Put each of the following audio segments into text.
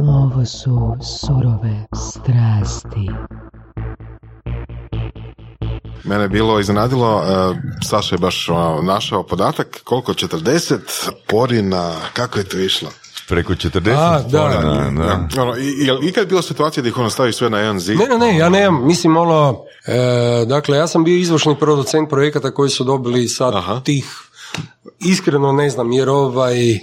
Ovo su surove strasti. Mene je bilo iznenadilo, uh, Saša je baš ono, našao podatak, koliko 40 porina, kako je to išlo? Preko 40 A, da. porina, da. Ono, i, ikad bilo situacija da ih ono stavi sve na jedan zid? Ne, ne, ne, ja nemam, mislim ono, e, dakle, ja sam bio izvršni producent projekata koji su dobili sad Aha. tih, iskreno ne znam, jer ovaj,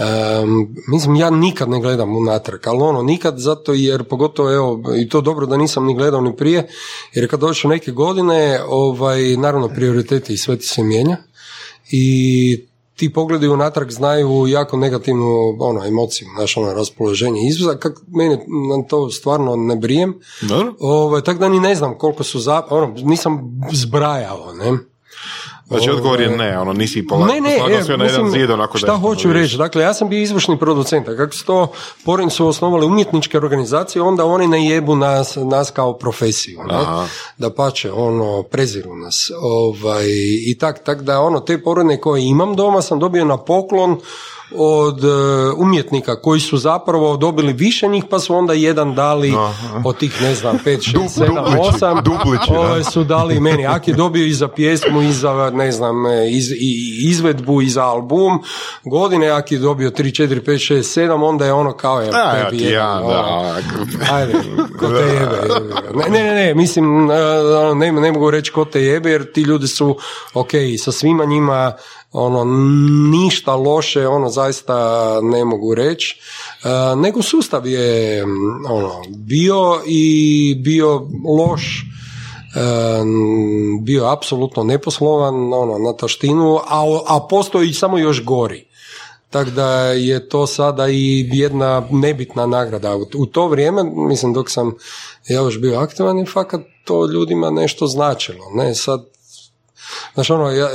em, mislim, ja nikad ne gledam unatrag, ali ono, nikad zato jer, pogotovo, evo, i to dobro da nisam ni gledao ni prije, jer kad dođu neke godine, ovaj, naravno, prioriteti i sve ti se mijenja i ti pogledi unatrag znaju jako negativnu ono, emociju, naš ono raspoloženje izvoza, kak mene na to stvarno ne brijem, Dobro. Ovaj, tako da ni ne znam koliko su za, ono, nisam zbrajao, ne. Znači, odgovor je ne, ono, nisi pola, Ne, ne, na jedan mislim, zid, onako šta hoću reći, dakle ja sam bio izvršni producent, a kako su to, Porin su osnovali umjetničke organizacije, onda oni ne jebu nas, nas kao profesiju, ne? Da pače, ono, preziru nas, ovaj, i tak, tak da ono, te porine koje imam doma sam dobio na poklon od e, umjetnika koji su zapravo dobili više njih pa su onda jedan dali od tih ne znam 5, 6, 7, duplići, 8 duplići, da. Ove su dali meni Ak je dobio i za pjesmu i za ne znam e, iz, i, izvedbu i za album godine Ak je dobio 3, 4, 5, 6, 7 onda je ono kao je A, tebi jedan, ja, ono. da, Ajde, ko te jebe. Ne, ne, ne, ne, mislim, e, ne, ne mogu reći ko te jebe, jer ti ljudi su, ok, sa svima njima, ono, ništa loše, ono, zaista ne mogu reći, E, nego sustav je, ono, bio i bio loš, e, bio apsolutno neposlovan, ono, na taštinu, a, a postoji samo još gori. Tako da je to sada i jedna nebitna nagrada. U, to vrijeme, mislim dok sam ja još bio aktivan, je fakat to ljudima nešto značilo. Ne, sad Znaš, ono, ja,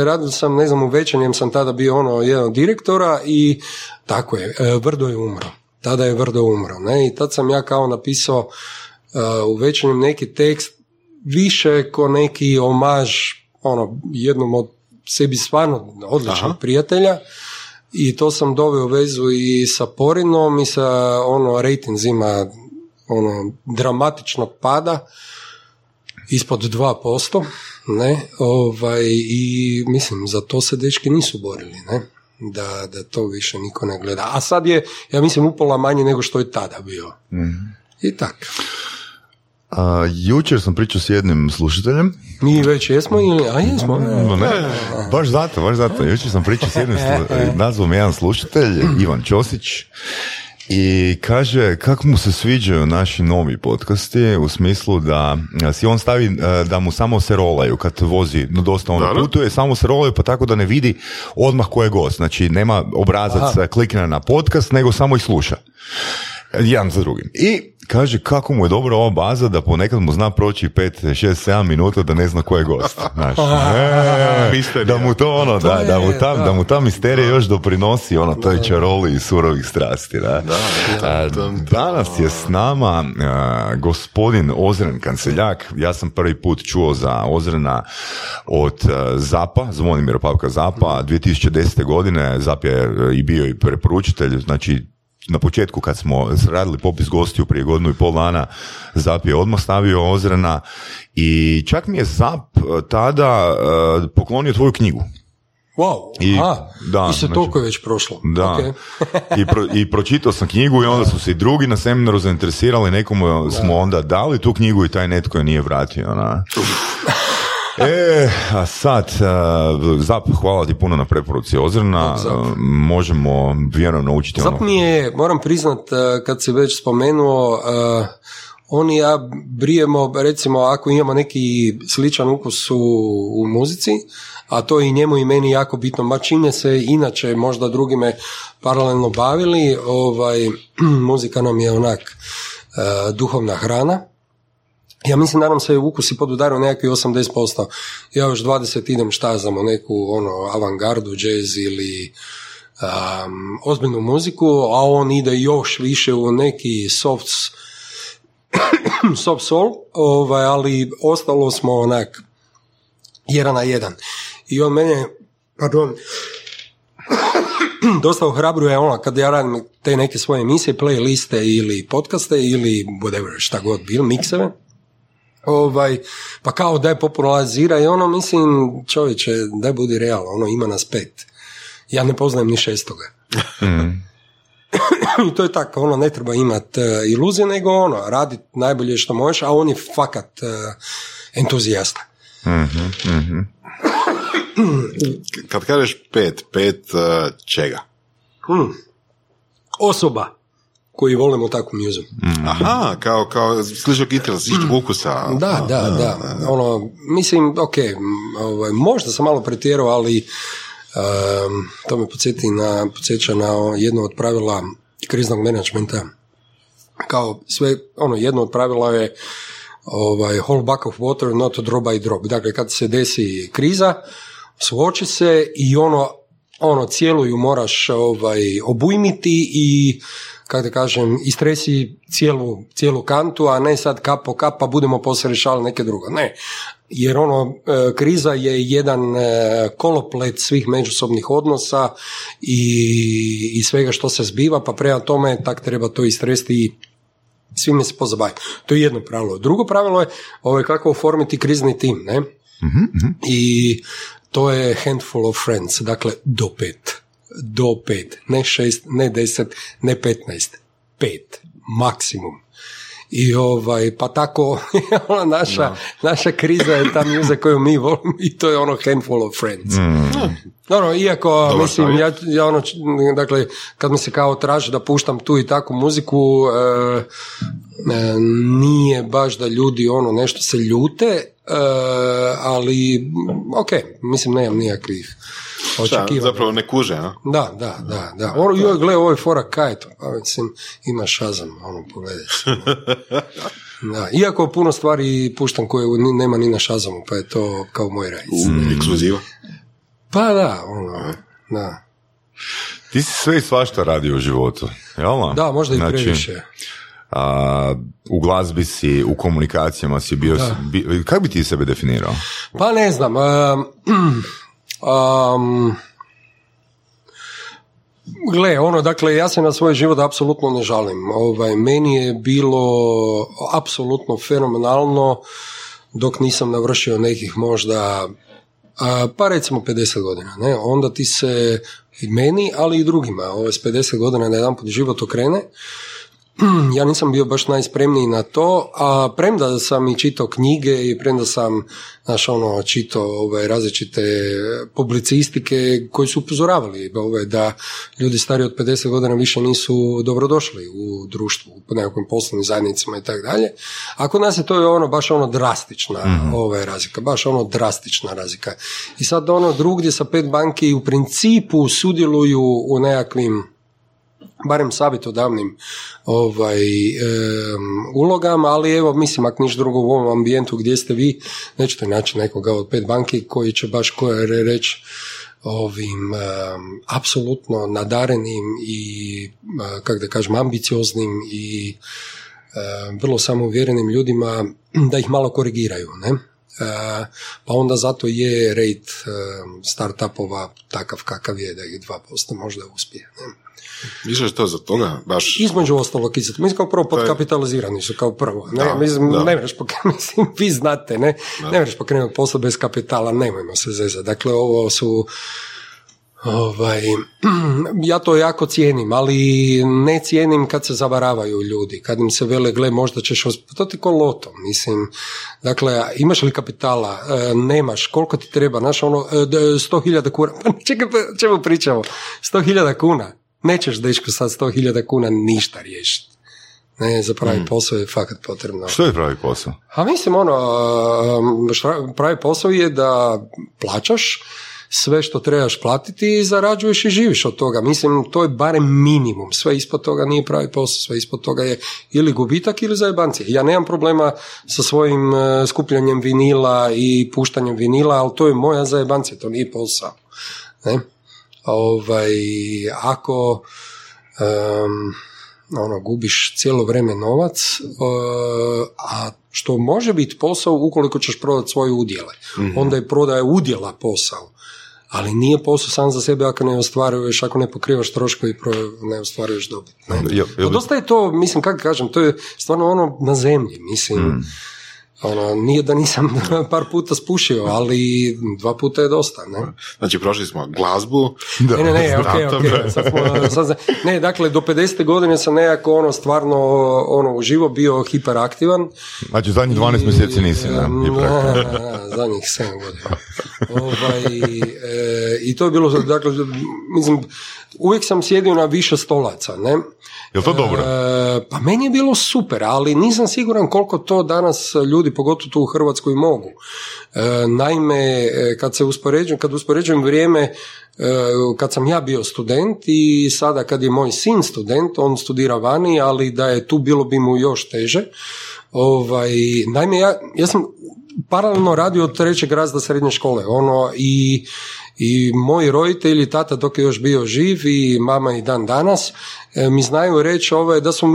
e, radio sam, ne znam, u Večanjem sam tada bio ono, jedan od direktora i tako je, e, Vrdo je umro. Tada je Vrdo umro, ne, i tad sam ja kao napisao e, u Večanjem neki tekst više ko neki omaž, ono, jednom od sebi stvarno odličnog Aha. prijatelja i to sam doveo vezu i sa Porinom i sa ono rejtinzima ono dramatičnog pada ispod 2%, ne, ovaj, i mislim, za to se dečki nisu borili, ne, da, da to više niko ne gleda. A sad je, ja mislim, upola manje nego što je tada bio. I tak. A, jučer sam pričao s jednim slušateljem, Mi već jesmo ili, a jesmo, No ne, baš zato, baš zato. Jučer sam pričao s jednim, slu- nazvao me jedan slušatelj, Ivan Ćosić, i kaže kako mu se sviđaju naši novi podcasti u smislu da si on stavi da mu samo se rolaju kad vozi, no dosta ono putuje, samo se rolaju pa tako da ne vidi odmah ko je gost. Znači nema obrazac a, klikne na podcast, nego samo ih sluša. Jedan za drugim. I kaže kako mu je dobra ova baza da ponekad mu zna proći 5, 6, 7 minuta da ne zna ko je gost. Znaš, e, da mu to ono, da, je, da, mu ta, da. da mu ta misterija još doprinosi ono toj čaroli i surovih strasti. Da. A, danas je s nama a, gospodin Ozren Kanceljak. Ja sam prvi put čuo za Ozrena od a, Zapa, Zvonimira Pavka Zapa, 2010. godine Zap je e, i bio i preporučitelj, znači na početku kad smo radili popis gostiju prije godinu i pol dana, Zap je odmah stavio Ozrena i čak mi je Zap e, tada e, poklonio tvoju knjigu. Wow, I- aha, da, i se znači- toliko je već prošlo. Da. Ok. I, pro, I pročitao sam knjigu i onda su se i drugi na seminaru zainteresirali, nekomu smo onda dali tu knjigu i taj netko je nije vratio. Na. E, a sad, uh, Zap, hvala ti puno na preporuci Zap. Uh, možemo vjerujem naučiti ono. Zap mi je, moram priznat, eh, kad si već spomenuo, eh, on i ja brijemo, recimo, ako imamo neki sličan ukus u, u muzici, a to je i njemu i meni jako bitno, ma čime se inače možda drugime paralelno bavili, ovaj, muzika nam je onak duhovna hrana, ja mislim da nam se ukusi podudaraju nekakvih 80%. Ja još 20 idem šta znam neku ono, avangardu, jazz ili um, ozbiljnu muziku, a on ide još više u neki soft soft soul, ovaj, ali ostalo smo onak jedan na jedan. I on mene, pardon, dosta ohrabruje ono kad ja radim te neke svoje emisije, playliste ili podcaste ili whatever, šta god bil, mikseve. Ovaj, pa kao daj popularizira i ono, mislim, čovječe, daj budi realno, ono, ima nas pet. Ja ne poznajem ni šestoga. I to je tako, ono, ne treba imati uh, iluzije, nego ono, raditi najbolje što možeš, a on je fakat uh, entuzijasta. Kad kažeš pet, pet uh, čega? Hmm. Osoba koji volimo takvu muzu. Aha, kao, kao sličnog ukusa. Da, da, da. Ono, mislim, ok, ovaj, možda sam malo pretjerao, ali um, to me podsjeti na, podsjeća na jedno od pravila kriznog menadžmenta. Kao sve, ono, jedno od pravila je ovaj, whole buck of water, not a drop by drop. Dakle, kad se desi kriza, suoči se i ono, ono cijelu ju moraš ovaj, obujmiti i kako da kažem, istresi cijelu, cijelu kantu, a ne sad kap po kap, pa budemo poslije rješavali neke drugo. Ne, jer ono, e, kriza je jedan e, koloplet svih međusobnih odnosa i, i svega što se zbiva, pa prema tome tak treba to istresti i svime se pozabaviti. To je jedno pravilo. Drugo pravilo je ovaj, kako oformiti krizni tim, ne? I to je handful of friends, dakle do pet. Do pet, ne šest, ne deset, ne petnaest. Pet, maksimum. I ovaj, pa tako, ona naša, naša kriza je ta muza koju mi volimo i to je ono handful of friends. Dobro, iako, mislim, ja, ja ono, dakle, kad mi se kao traži da puštam tu i takvu muziku, e, e, nije baš da ljudi ono nešto se ljute, e, ali, ok, mislim, nemam nikakvih Šta, očekivanja. zapravo ne kuže, a? Da, da, da, da. Ono, joj, gle, ovo je fora kaj to. Pa, mislim, ima šazam, ono, pogledaj. Da, iako puno stvari puštam koje nema ni na šazamu, pa je to kao moj rajc. U, ekskluziva. Pa da, ono, da. Ti si sve i svašta radio u životu, jel? da? Da, možda i Znači, previše. A, u glazbi si, u komunikacijama si bio, bi, kako bi ti sebe definirao? Pa ne znam. Um, um, gle, ono, dakle, ja se na svoj život apsolutno ne žalim. Ovaj, meni je bilo apsolutno fenomenalno dok nisam navršio nekih možda a, pa recimo 50 godina, ne? onda ti se i meni, ali i drugima, ovo s 50 godina na jedan život okrene ja nisam bio baš najspremniji na to, a premda sam i čitao knjige i premda sam znaš, ono, čitao ove, različite publicistike koji su upozoravali ove, da ljudi stari od 50 godina više nisu dobrodošli u društvu, u nekakvim poslovnim zajednicama i tako dalje. A kod nas je to ono baš ono drastična ove, razlika, baš ono drastična razlika. I sad ono drugdje sa pet banki u principu sudjeluju u nekakvim barem savjetodavnim ovaj, em, ulogama, ali evo, mislim, ako niš drugo u ovom ambijentu gdje ste vi, nećete naći nekoga od pet banki koji će baš koje reći ovim em, apsolutno nadarenim i, kako da kažem, ambicioznim i em, vrlo samouvjerenim ljudima da ih malo korigiraju, ne? E, pa onda zato je rate startupova takav kakav je da ih 2% možda uspije. Ne? Više što za toga, baš... Između ostalog, i zato. mislim kao prvo podkapitalizirani su kao prvo. Ne, Da, mislim, da. ne možeš pokrenuti, mislim, vi znate, ne, ne možeš pokrenuti posao bez kapitala, nemojmo se zezati. Dakle, ovo su Ovaj, ja to jako cijenim, ali ne cijenim kad se zavaravaju ljudi, kad im se vele, gle, možda ćeš, osp- to ti ko loto, mislim, dakle, imaš li kapitala, E, nemaš, koliko ti treba, znaš, ono, e, d- 100.000 kuna, pa čekaj, pa čemu pričamo, 100.000 kuna, nećeš, dečko, sad 100.000 kuna ništa riješiti. Ne, za pravi posao je fakat potrebno. Što je pravi posao? A mislim, ono, um, pravi posao je da plaćaš sve što trebaš platiti i zarađuješ i živiš od toga. Mislim, to je barem minimum. Sve ispod toga nije pravi posao. Sve ispod toga je ili gubitak ili zajebancija. Ja nemam problema sa svojim uh, skupljanjem vinila i puštanjem vinila, ali to je moja zajebancija, to nije posao. Ne? Ovaj, ako um, ono, gubiš cijelo vrijeme novac, uh, a što može biti posao ukoliko ćeš prodati svoje udjele. Onda je prodaja udjela posao. ali nije posao sam za sebe ako ne ostvaruješ, ako ne pokrivaš troškove i ne ostvaruješ dobit. Ne? Pa dosta je to, mislim, kako kažem, to je stvarno ono na zemlji, mislim. Mm. Ono, nije da nisam par puta spušio, ali dva puta je dosta, ne? Znači, prošli smo glazbu. Da, ne, ne, ne, ok, ok. Sad smo, sad, ne, dakle, do 50. godine sam nekako ono, stvarno, ono, uživo bio hiperaktivan. Znači, zadnjih 12 mjeseci nisi, ne? zadnjih 7 godina. ovaj, e, I to je bilo, dakle, mislim, uvijek sam sjedio na više stolaca, ne? Je to dobro? E, pa meni je bilo super, ali nisam siguran koliko to danas ljudi, pogotovo tu u Hrvatskoj, mogu. E, naime, e, kad se uspoređujem, kad uspoređujem vrijeme e, kad sam ja bio student i sada kad je moj sin student, on studira vani, ali da je tu bilo bi mu još teže. Ovaj, naime, ja, ja sam paralelno radio od trećeg razda srednje škole, ono, i i moji roditelji, tata dok je još bio živ i mama i dan danas, mi znaju reći ovaj, da su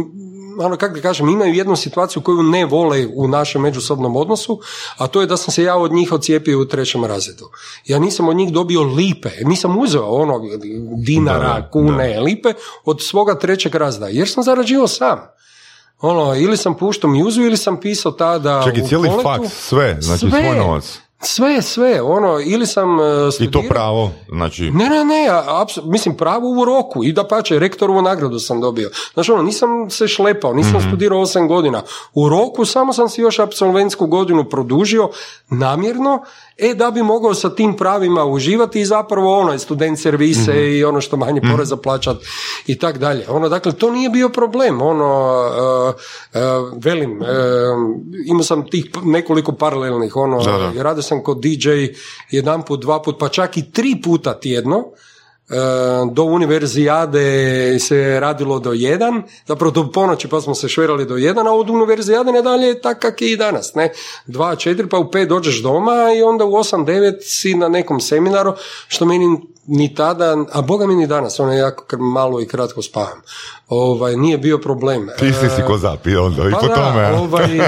ono kako da kažem, imaju jednu situaciju koju ne vole u našem međusobnom odnosu, a to je da sam se ja od njih ocijepio u trećem razredu. Ja nisam od njih dobio lipe, nisam uzeo ono dinara, kune, lipe od svoga trećeg razreda, jer sam zarađivao sam. Ono, ili sam puštao mjuzu ili sam pisao tada Čekaj, cijeli faks, sve, znači sve. svoj novac. Sve, sve, ono, ili sam uh, I to pravo, znači... Ne, ne, ne, mislim, pravo u roku i da pače, rektorovu nagradu sam dobio. Znači, ono, nisam se šlepao, nisam mm studirao osam godina. U roku samo sam si još absolventsku godinu produžio namjerno, e, da bi mogao sa tim pravima uživati i zapravo ono, student servise mhm. i ono što manje mhm. poreza plaćat i tak dalje. Ono, dakle, to nije bio problem, ono, uh, uh, velim, imao sam tih nekoliko paralelnih, ono, radio sam kod DJ jedan put, dva put, pa čak i tri puta tjedno, do univerzijade se radilo do jedan, zapravo do ponoći pa smo se šverali do jedan, a od univerzijade nadalje je tak kak je i danas, ne? Dva, četiri, pa u pet dođeš doma i onda u osam, devet si na nekom seminaru, što meni ni tada, a boga mi ni danas, ono jako malo i kratko spavam. Ovaj, nije bio problem. Ti si si ko zapi onda i pa po tome. Ovaj,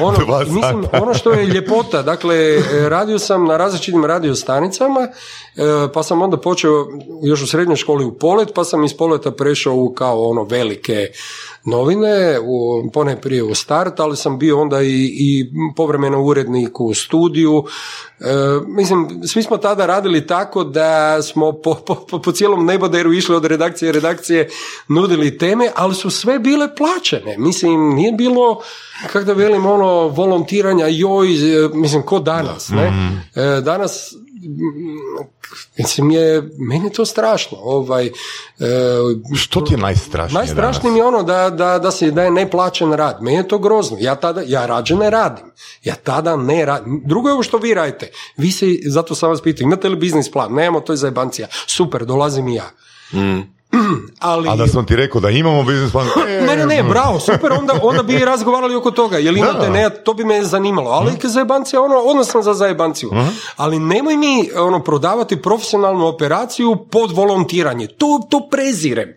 ono, mislim, ono što je ljepota, dakle, radio sam na različitim radiostanicama, e, pa sam onda počeo još u srednjoj školi u polet, pa sam iz poleta prešao u kao ono velike novine, u, pone prije u start, ali sam bio onda i, i povremeno urednik u studiju. E, mislim, svi smo tada radili tako da smo po, po, po cijelom neboderu išli od redakcije redakcije, nudili teme, ali su sve bile plaćene. Mislim, nije bilo, kako da velim, ono, volontiranja, joj, mislim, ko danas, ne? Mhm. E, danas Mislim je, meni je to strašno. Ovaj, e, Što ti je najstrašnije Najstrašnije mi je ono da, da, da, se, da je neplaćen rad. Meni je to grozno. Ja tada, ja rađe ne radim. Ja tada ne radim. Drugo je ovo što vi radite. Vi se, zato sam vas pitao, imate li biznis plan? Nemamo, to je zajebancija. Super, dolazim i ja. Mm. Ali... A da sam ti rekao da imamo biznis plan... ne, ne, ne, bravo, super, onda, onda bi razgovarali oko toga, jel imate, ne, to bi me zanimalo, ali uh zajebancija, ono, sam za zajebanciju, ali nemoj mi ono, prodavati profesionalnu operaciju pod volontiranje, to, to prezirem,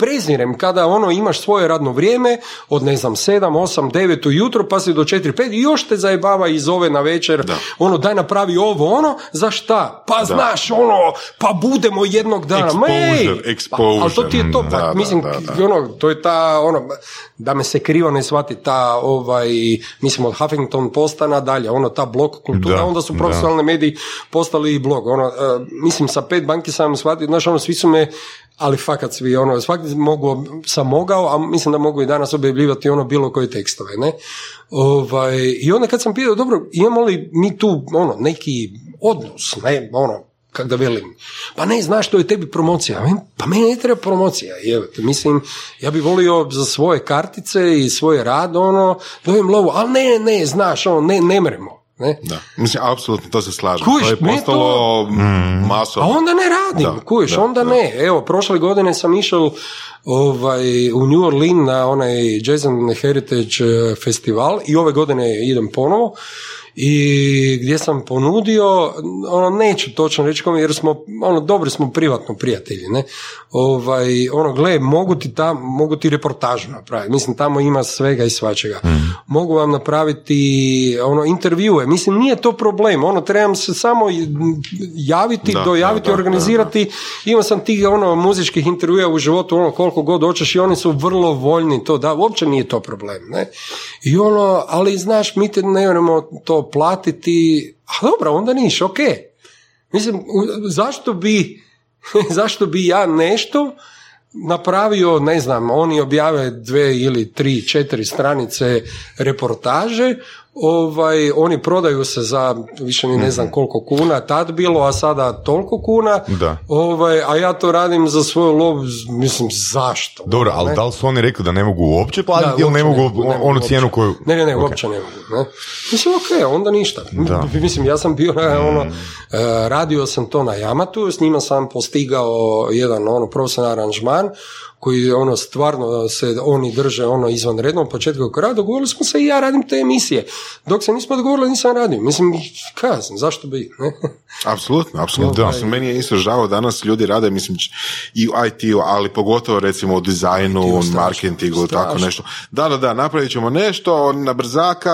prezirem kada ono imaš svoje radno vrijeme od ne znam 7, 8, 9 ujutro pa si do 4, 5 i još te zajebava i zove na večer da. ono daj napravi ovo ono za šta? Pa znaš ono pa budemo jednog dana exposure, exposure. ali to ti je to pa, mislim ono to je ta ono da me se krivo ne shvati ta ovaj mislim od Huffington posta nadalje ono ta blog kultura onda su profesionalni mediji postali i blog ono uh, mislim sa pet banki sam shvatio znaš ono svi su me ali fakat svi, ono, svaki mogu, sam mogao, a mislim da mogu i danas objavljivati ono bilo koje tekstove, ne? Ovaj, I onda kad sam pitao, dobro, imamo li mi tu, ono, neki odnos, ne, ono, kak da velim, pa ne, znaš što je tebi promocija, pa meni ne treba promocija, te mislim, ja bi volio za svoje kartice i svoj rad, ono, dobijem lovu, ali ne, ne, znaš, ono, ne, ne mremo. Ne? Da. Mislim, apsolutno to se slažem. Kuš, to je postalo to... Mm. A onda ne radim, da, onda ne. Evo, prošle godine sam išao ovaj, u New Orleans na onaj Jason Heritage eh, festival i ove godine idem ponovo i gdje sam ponudio, ono neću točno reći kome jer smo, ono dobri smo privatno prijatelji, ne, ovaj, ono gle, mogu ti tam, mogu ti reportažu napraviti, mislim tamo ima svega i svačega, Mhm. mogu vam napraviti ono intervjue, mislim nije to problem, ono trebam se samo javiti, Da, dojaviti, da, da, organizirati, imao sam tih ono muzičkih intervjua u životu ono koliko god hoćeš i oni su vrlo voljni to da, uopće nije to problem, ne, i ono, ali znaš, mi te ne moramo to platiti, a dobro, onda niš, ok. Mislim, zašto bi, zašto bi ja nešto napravio, ne znam, oni objave dve ili tri, četiri stranice reportaže, ovaj, oni prodaju se za više ni ne znam koliko kuna, tad bilo, a sada toliko kuna, Da. ovaj, a ja to radim za svoju lov, mislim, zašto? Dobro, ali Ne? da li su oni rekli da ne mogu uopće platiti Da, ili ne mogu ne mogu onu uopće. cijenu koju... Ne, ne, ne, Ok. uopće ne mogu. Ne? Mislim, ok, onda ništa. Da. Mislim, ja sam bio na, ono, e, radio sam to na Jamatu, s njima sam postigao jedan ono profesionalan aranžman koji ono stvarno se oni drže ono izvanredno od početka kako rada, dogovorili smo se i ja radim te emisije. Dok se nismo dogovorili nisam radio. Mislim, kaj sam, zašto bi? Ne? Apsolutno, apsolutno. Da. Mislim, Meni je isto žao danas ljudi rade, mislim, i u IT-u, ali pogotovo recimo u dizajnu, u strašno, marketingu, tako nešto. Da, da, da, napravit ćemo nešto na brzaka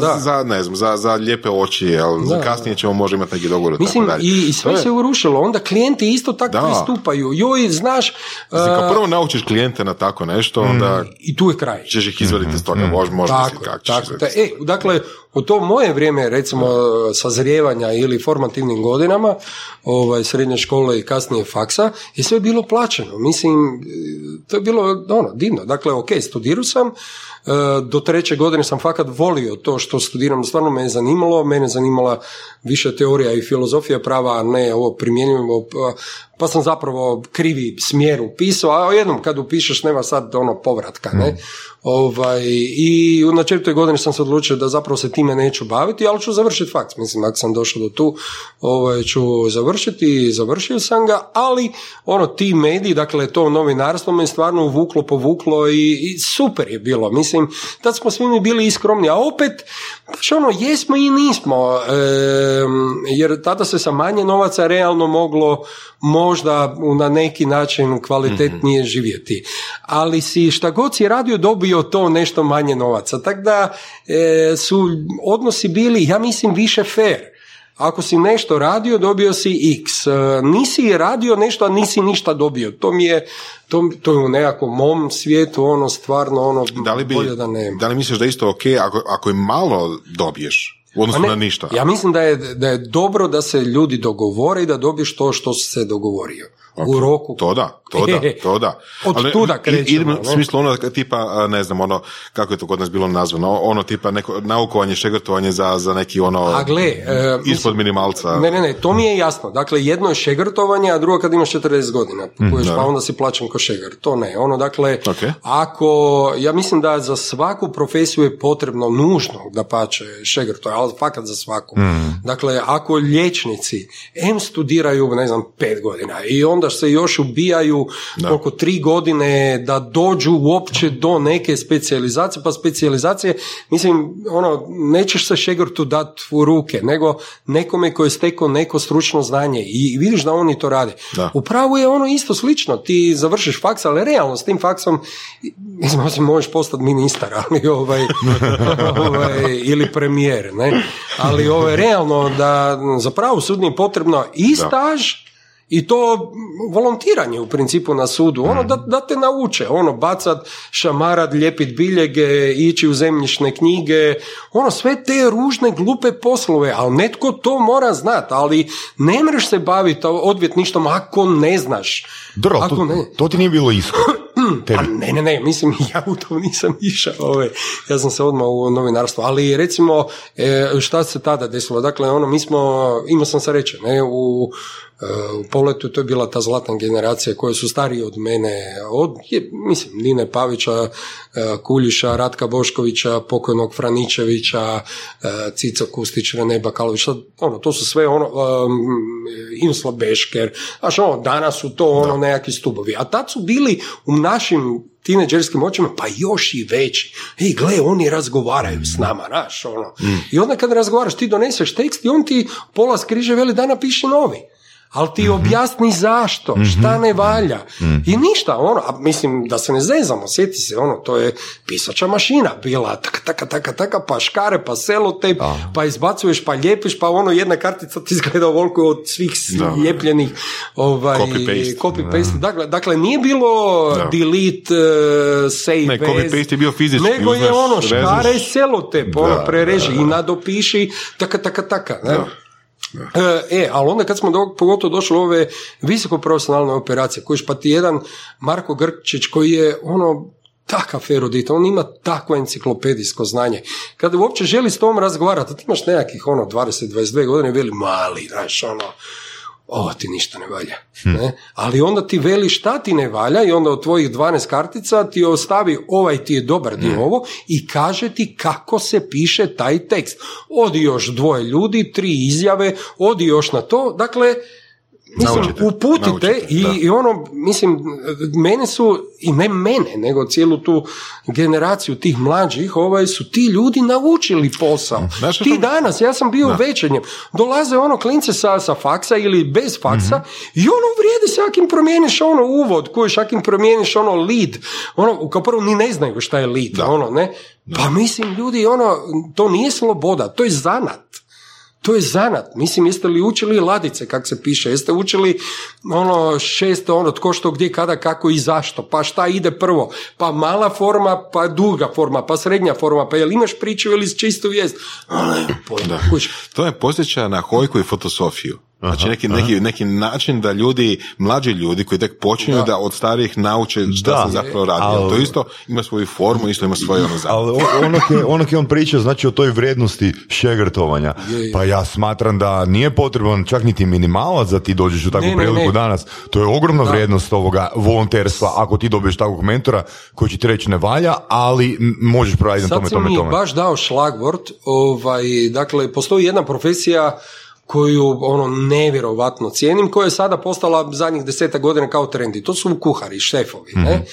Da. za, ne znam, za, za lijepe oči, jel, Da, kasnije ćemo možda imati neki dogovor. Mislim, tako dalje. i, i sve je- se urušilo. Onda klijenti isto tako Da. pristupaju. Joj, znaš... Mislim, kao prvo naučiš klijente na tako nešto, onda I tu je kraj. ćeš ih izvaditi iz toga, možda, možda. Tako, si, je, kako ćeš tako. Da, e, dakle, u to moje vrijeme, recimo, sazrijevanja ili formativnim godinama, ovaj, srednje škole i kasnije faksa, je sve bilo plaćeno. Mislim, to je bilo ono, divno. Dakle, ok, studirao sam, do treće godine sam fakat volio to što studiram, stvarno me je zanimalo, mene je zanimala više teorija i filozofija prava, a ne ovo primjenjivo, pa, pa sam zapravo krivi smjer upisao, a jednom kad upišeš nema sad ono povratka, ne? Ovaj, I na četvrtoj godini sam se odlučio da zapravo se time neću baviti, ali ću završiti fakt. Mislim, ako sam došao do tu, ovaj, ću završiti i završio sam ga, ali ono, ti mediji, dakle to novinarstvo me stvarno uvuklo, povuklo i, i super je bilo. Mislim, tad smo svi mi bili iskromni, a opet, znači ono, jesmo i nismo, em, jer tada se sa manje novaca realno moglo možda na neki način kvalitetnije živjeti. Ali si šta god si radio dobio to nešto manje novaca. Tako da e, su odnosi bili, ja mislim, više fair. Ako si nešto radio, dobio si x. E, nisi radio nešto, a nisi ništa dobio. To mi je, to, to je u nekakvom mom svijetu ono stvarno ono Da li, bi, bolje da nema. da li misliš da je isto ok ako, ako i malo dobiješ u odnosu Pa ne, na ništa? Ja mislim da je, da je dobro da se ljudi dogovore i da dobiješ to što si se dogovorio. U roku. To da, to da, to da. Od Ali tuda krećemo, u smislu ono tipa, ne znam, ono, kako je to kod nas bilo nazvano, ono tipa neko naukovanje, šegrtovanje za, za neki ono, A gle, e, mislim- ispod minimalca. Ne, ne, ne, to mi je jasno. Dakle, jedno je šegrtovanje, a drugo kad imaš 40 godina, kuješ, pa onda si plaćen ko šegar. To ne. Ono, dakle, Ok. ako, ja mislim da za svaku profesiju je potrebno nužno da pače šegrtove, ali fakat za svaku. Dakle, ako liječnici M studiraju, ne znam, pet godina i onda se još ubijaju oko tri godine da dođu uopće do neke specijalizacije, pa specijalizacije, mislim, ono, nećeš se šegrtu dati u ruke, nego nekome koji je stekao neko stručno znanje i vidiš da oni to rade. Da. U pravu je ono isto slično, ti završiš faks, ali realno s tim faksom, mislim, osim možeš postati ministar, ali ovaj, ovaj, ili premijer, ne? Ali ovaj, realno da za pravosudni je potrebno i staž, i to volontiranje u principu na sudu, ono da, da te nauče, ono bacat, šamarat, lijepit biljege, ići u zemljišne knjige, ono sve te ružne glupe poslove, ali netko to mora znat, ali ne mreš se baviti odvjetništvom ako ne znaš. Dobro, ako to, ne. to ti nije bilo isto. Pa Tebi. ne, ne, ne, mislim, ja u to nisam išao, ovaj, ja sam se odmah u novinarstvo, ali recimo, e, šta se tada desilo, dakle, ono, mi smo, imao sam sreće, ne, u, u poletu to je bila ta zlatna generacija koji su stariji od mene, od, je, mislim, Nine Pavića, e, Kuljiša, Ratka Boškovića, pokojnog Franičevića, e, Cico Kustić, Rene Bakalović, ono, to su sve ono, um, Insla Bešker, znaš, ono, danas su to ono nekakvi stubovi, a tad su bili u našim tineđerskim očima, pa još i veći. Ej, gle, oni razgovaraju s nama, znaš, ono. I onda kad razgovaraš, ti doneseš tekst i on ti pola skriže veli da napiši novi ali ti objasni zašto, šta ne valja. I ništa, ono, a mislim da se ne zezamo, sjeti se, ono, to je pisača mašina bila, taka, taka, taka, taka, pa škare, pa selotejp, pa izbacuješ, pa lijepiš, pa ono, jedna kartica ti izgleda ovoliko od svih lijepljenih ovaj, Copy-paste. copy-paste. Dakle, dakle, nije bilo delete, uh, save Ne, as, copy-paste je bio fizički, nego je ono, škare, režeš. selotejp, ono, prereži i nadopiši, taka, taka, taka, ne? E, e, ali onda kad smo do, pogotovo došli u ove visoko profesionalne operacije, kojiš pa ti jedan Marko Grčić koji je ono takav erudit, on ima takvo enciklopedijsko znanje. Kada uopće želi s tom razgovarati, ti imaš nekakvih ono 20-22 godine, veli mali, znaš, ono, ovo ti ništa ne valja. Ne? Ali onda ti veli šta ti ne valja i onda od tvojih 12 kartica ti ostavi ovaj ti je dobar dio ovo i kaže ti kako se piše taj tekst. Odi još dvoje ljudi, tri izjave, odi još na to. Dakle, Naučite, uputite naučite, i, da. i ono, mislim, mene su, i ne mene, nego cijelu tu generaciju tih mlađih, ovaj, su ti ljudi naučili posao. Znaš ti sam- danas, ja sam bio u večernjem, dolaze ono klince sa, sa faksa ili bez faksa Mhm. i ono vrijedi se akim promijeniš ono uvod, kojiš akim promijeniš ono lead, ono, kao prvo ni ne znaju šta je lead, ono, ne? Pa mislim, ljudi, ono, to nije sloboda, to je zanat. To je zanat. Mislim, jeste li učili ladice, kak se piše? Jeste učili ono šesto, ono tko što gdje, kada, kako i zašto? Pa šta ide prvo? Pa mala forma, pa duga forma, pa srednja forma, pa jel imaš priču ili čistu vijest? Ono, pojma, kuć. To je posjeća na hojku i fotosofiju. Znači neki, neki, neki način da ljudi, mlađi ljudi koji tek počinju da, Da. od starijih nauče šta Da. se zapravo radi. Ali- To isto ima svoju formu, isto ima svoje ono. Ali on- onog je, onog je on pričao znači o toj vrijednosti šegrtovanja. Je, je. Pa ja smatram da nije potreban čak niti minimalac da ti dođeš u takvu Ne, priliku ne. danas. To je ogromna Da. vrijednost ovoga volonterstva ako ti dobiješ takvog mentora koji će ti reći ne valja, ali možeš proraditi na Sad tome, si tome, mi tome. baš dao šlagvort, ovaj, dakle, postoji jedna profesija koju ono nevjerovatno cijenim, koja je sada postala zadnjih deseta godina kao trendi. To su kuhari, šefovi. Ne?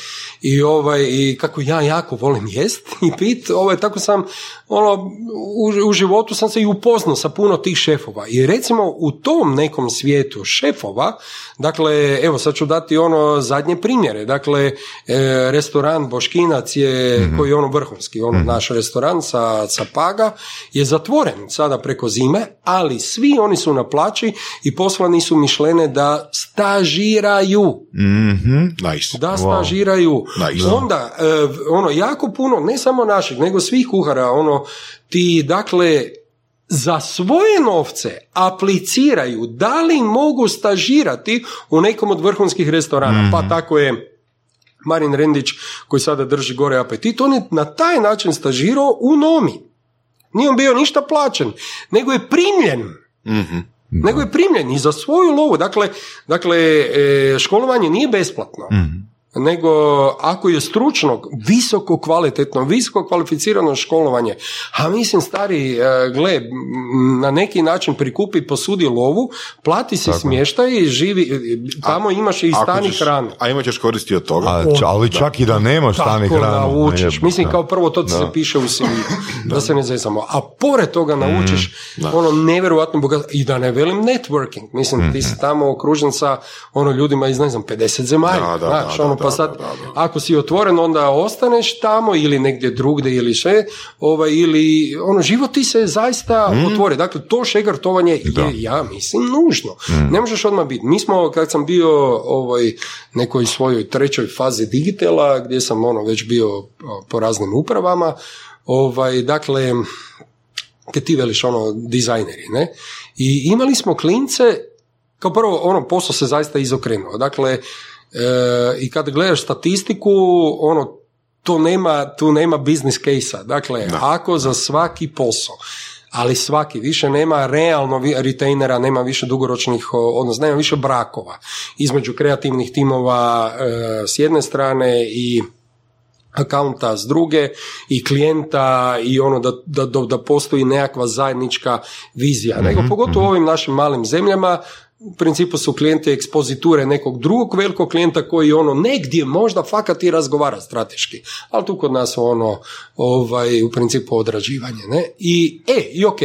I, ovaj, I kako ja jako volim jest i pit, ovaj, tako sam ono, u, u životu sam se i upoznao sa puno tih šefova. I recimo u tom nekom svijetu šefova, dakle, evo sad ću dati ono zadnje primjere. Dakle, e, restoran Boškinac je, koji je ono vrhunski, ono naš restoran sa, sa Paga, je zatvoren sada preko zime, ali svi oni su na plaći i poslani su mišlene da stažiraju Nice. da stažiraju. Nice. Onda, e, ono, jako puno, ne samo naših, nego svih kuhara, ono, ti, dakle, za svoje novce apliciraju da li mogu stažirati u nekom od vrhunskih restorana. Pa tako je Marin Rendić, koji sada drži gore apetit, on je na taj način stažirao u Nomi. Nije on bio ništa plaćen, nego je primljen. Nego je primljen i za svoju lovu. Dakle, dakle e, školovanje nije besplatno. Nego ako je stručnog, visoko kvalitetno, visoko kvalificirano školovanje, a mislim stari, e, gle, na neki način prikupi, posudi lovu, plati si smještaj i živi, e, tamo imaš i Ako stan i ćeš- hranu. A imat ćeš koristi od toga. A, ali čak i da nemaš stani Tako hranu. Mislim, kao prvo to ti se piše u CV, da se ne zezamo. A pored toga naučiš ono nevjerojatno bogat i da ne velim networking. Mislim, ti si tamo okružen sa ono ljudima iz, ne znam, 50 zemalja. Da, da, znaš, da, ono, da, pa da, sad, da, da. ako si otvoren, onda ostaneš tamo ili negdje drugdje ili sve, ovaj, ili ono, život ti se zaista otvori. Dakle, to šegrtovanje je, ja mislim, nužno. Ne možeš odmah biti. Mi smo, kad sam bio ovaj, nekoj svojoj trećoj fazi digitala, gdje sam ono već bio po raznim upravama, ovaj, dakle, kad ti veliš ono dizajneri, ne? I imali smo klince, kao prvo, ono, posao se zaista izokrenuo. Dakle, e, i kad gledaš statistiku, ono, to nema, tu nema business case-a. Dakle, ako za svaki posao, ali svaki, više nema realno retainera, nema više dugoročnih, odnosno nema više brakova između kreativnih timova e, s jedne strane i akaunta s druge i klijenta i ono da, da, da, da postoji nekakva zajednička vizija. Nego pogotovo u ovim našim malim zemljama u principu su klijenti ekspoziture nekog drugog velikog klijenta koji ono negdje možda fakat i razgovara strateški, ali tu kod nas ono ovaj, u principu odrađivanje. Ne? I, e, i ok.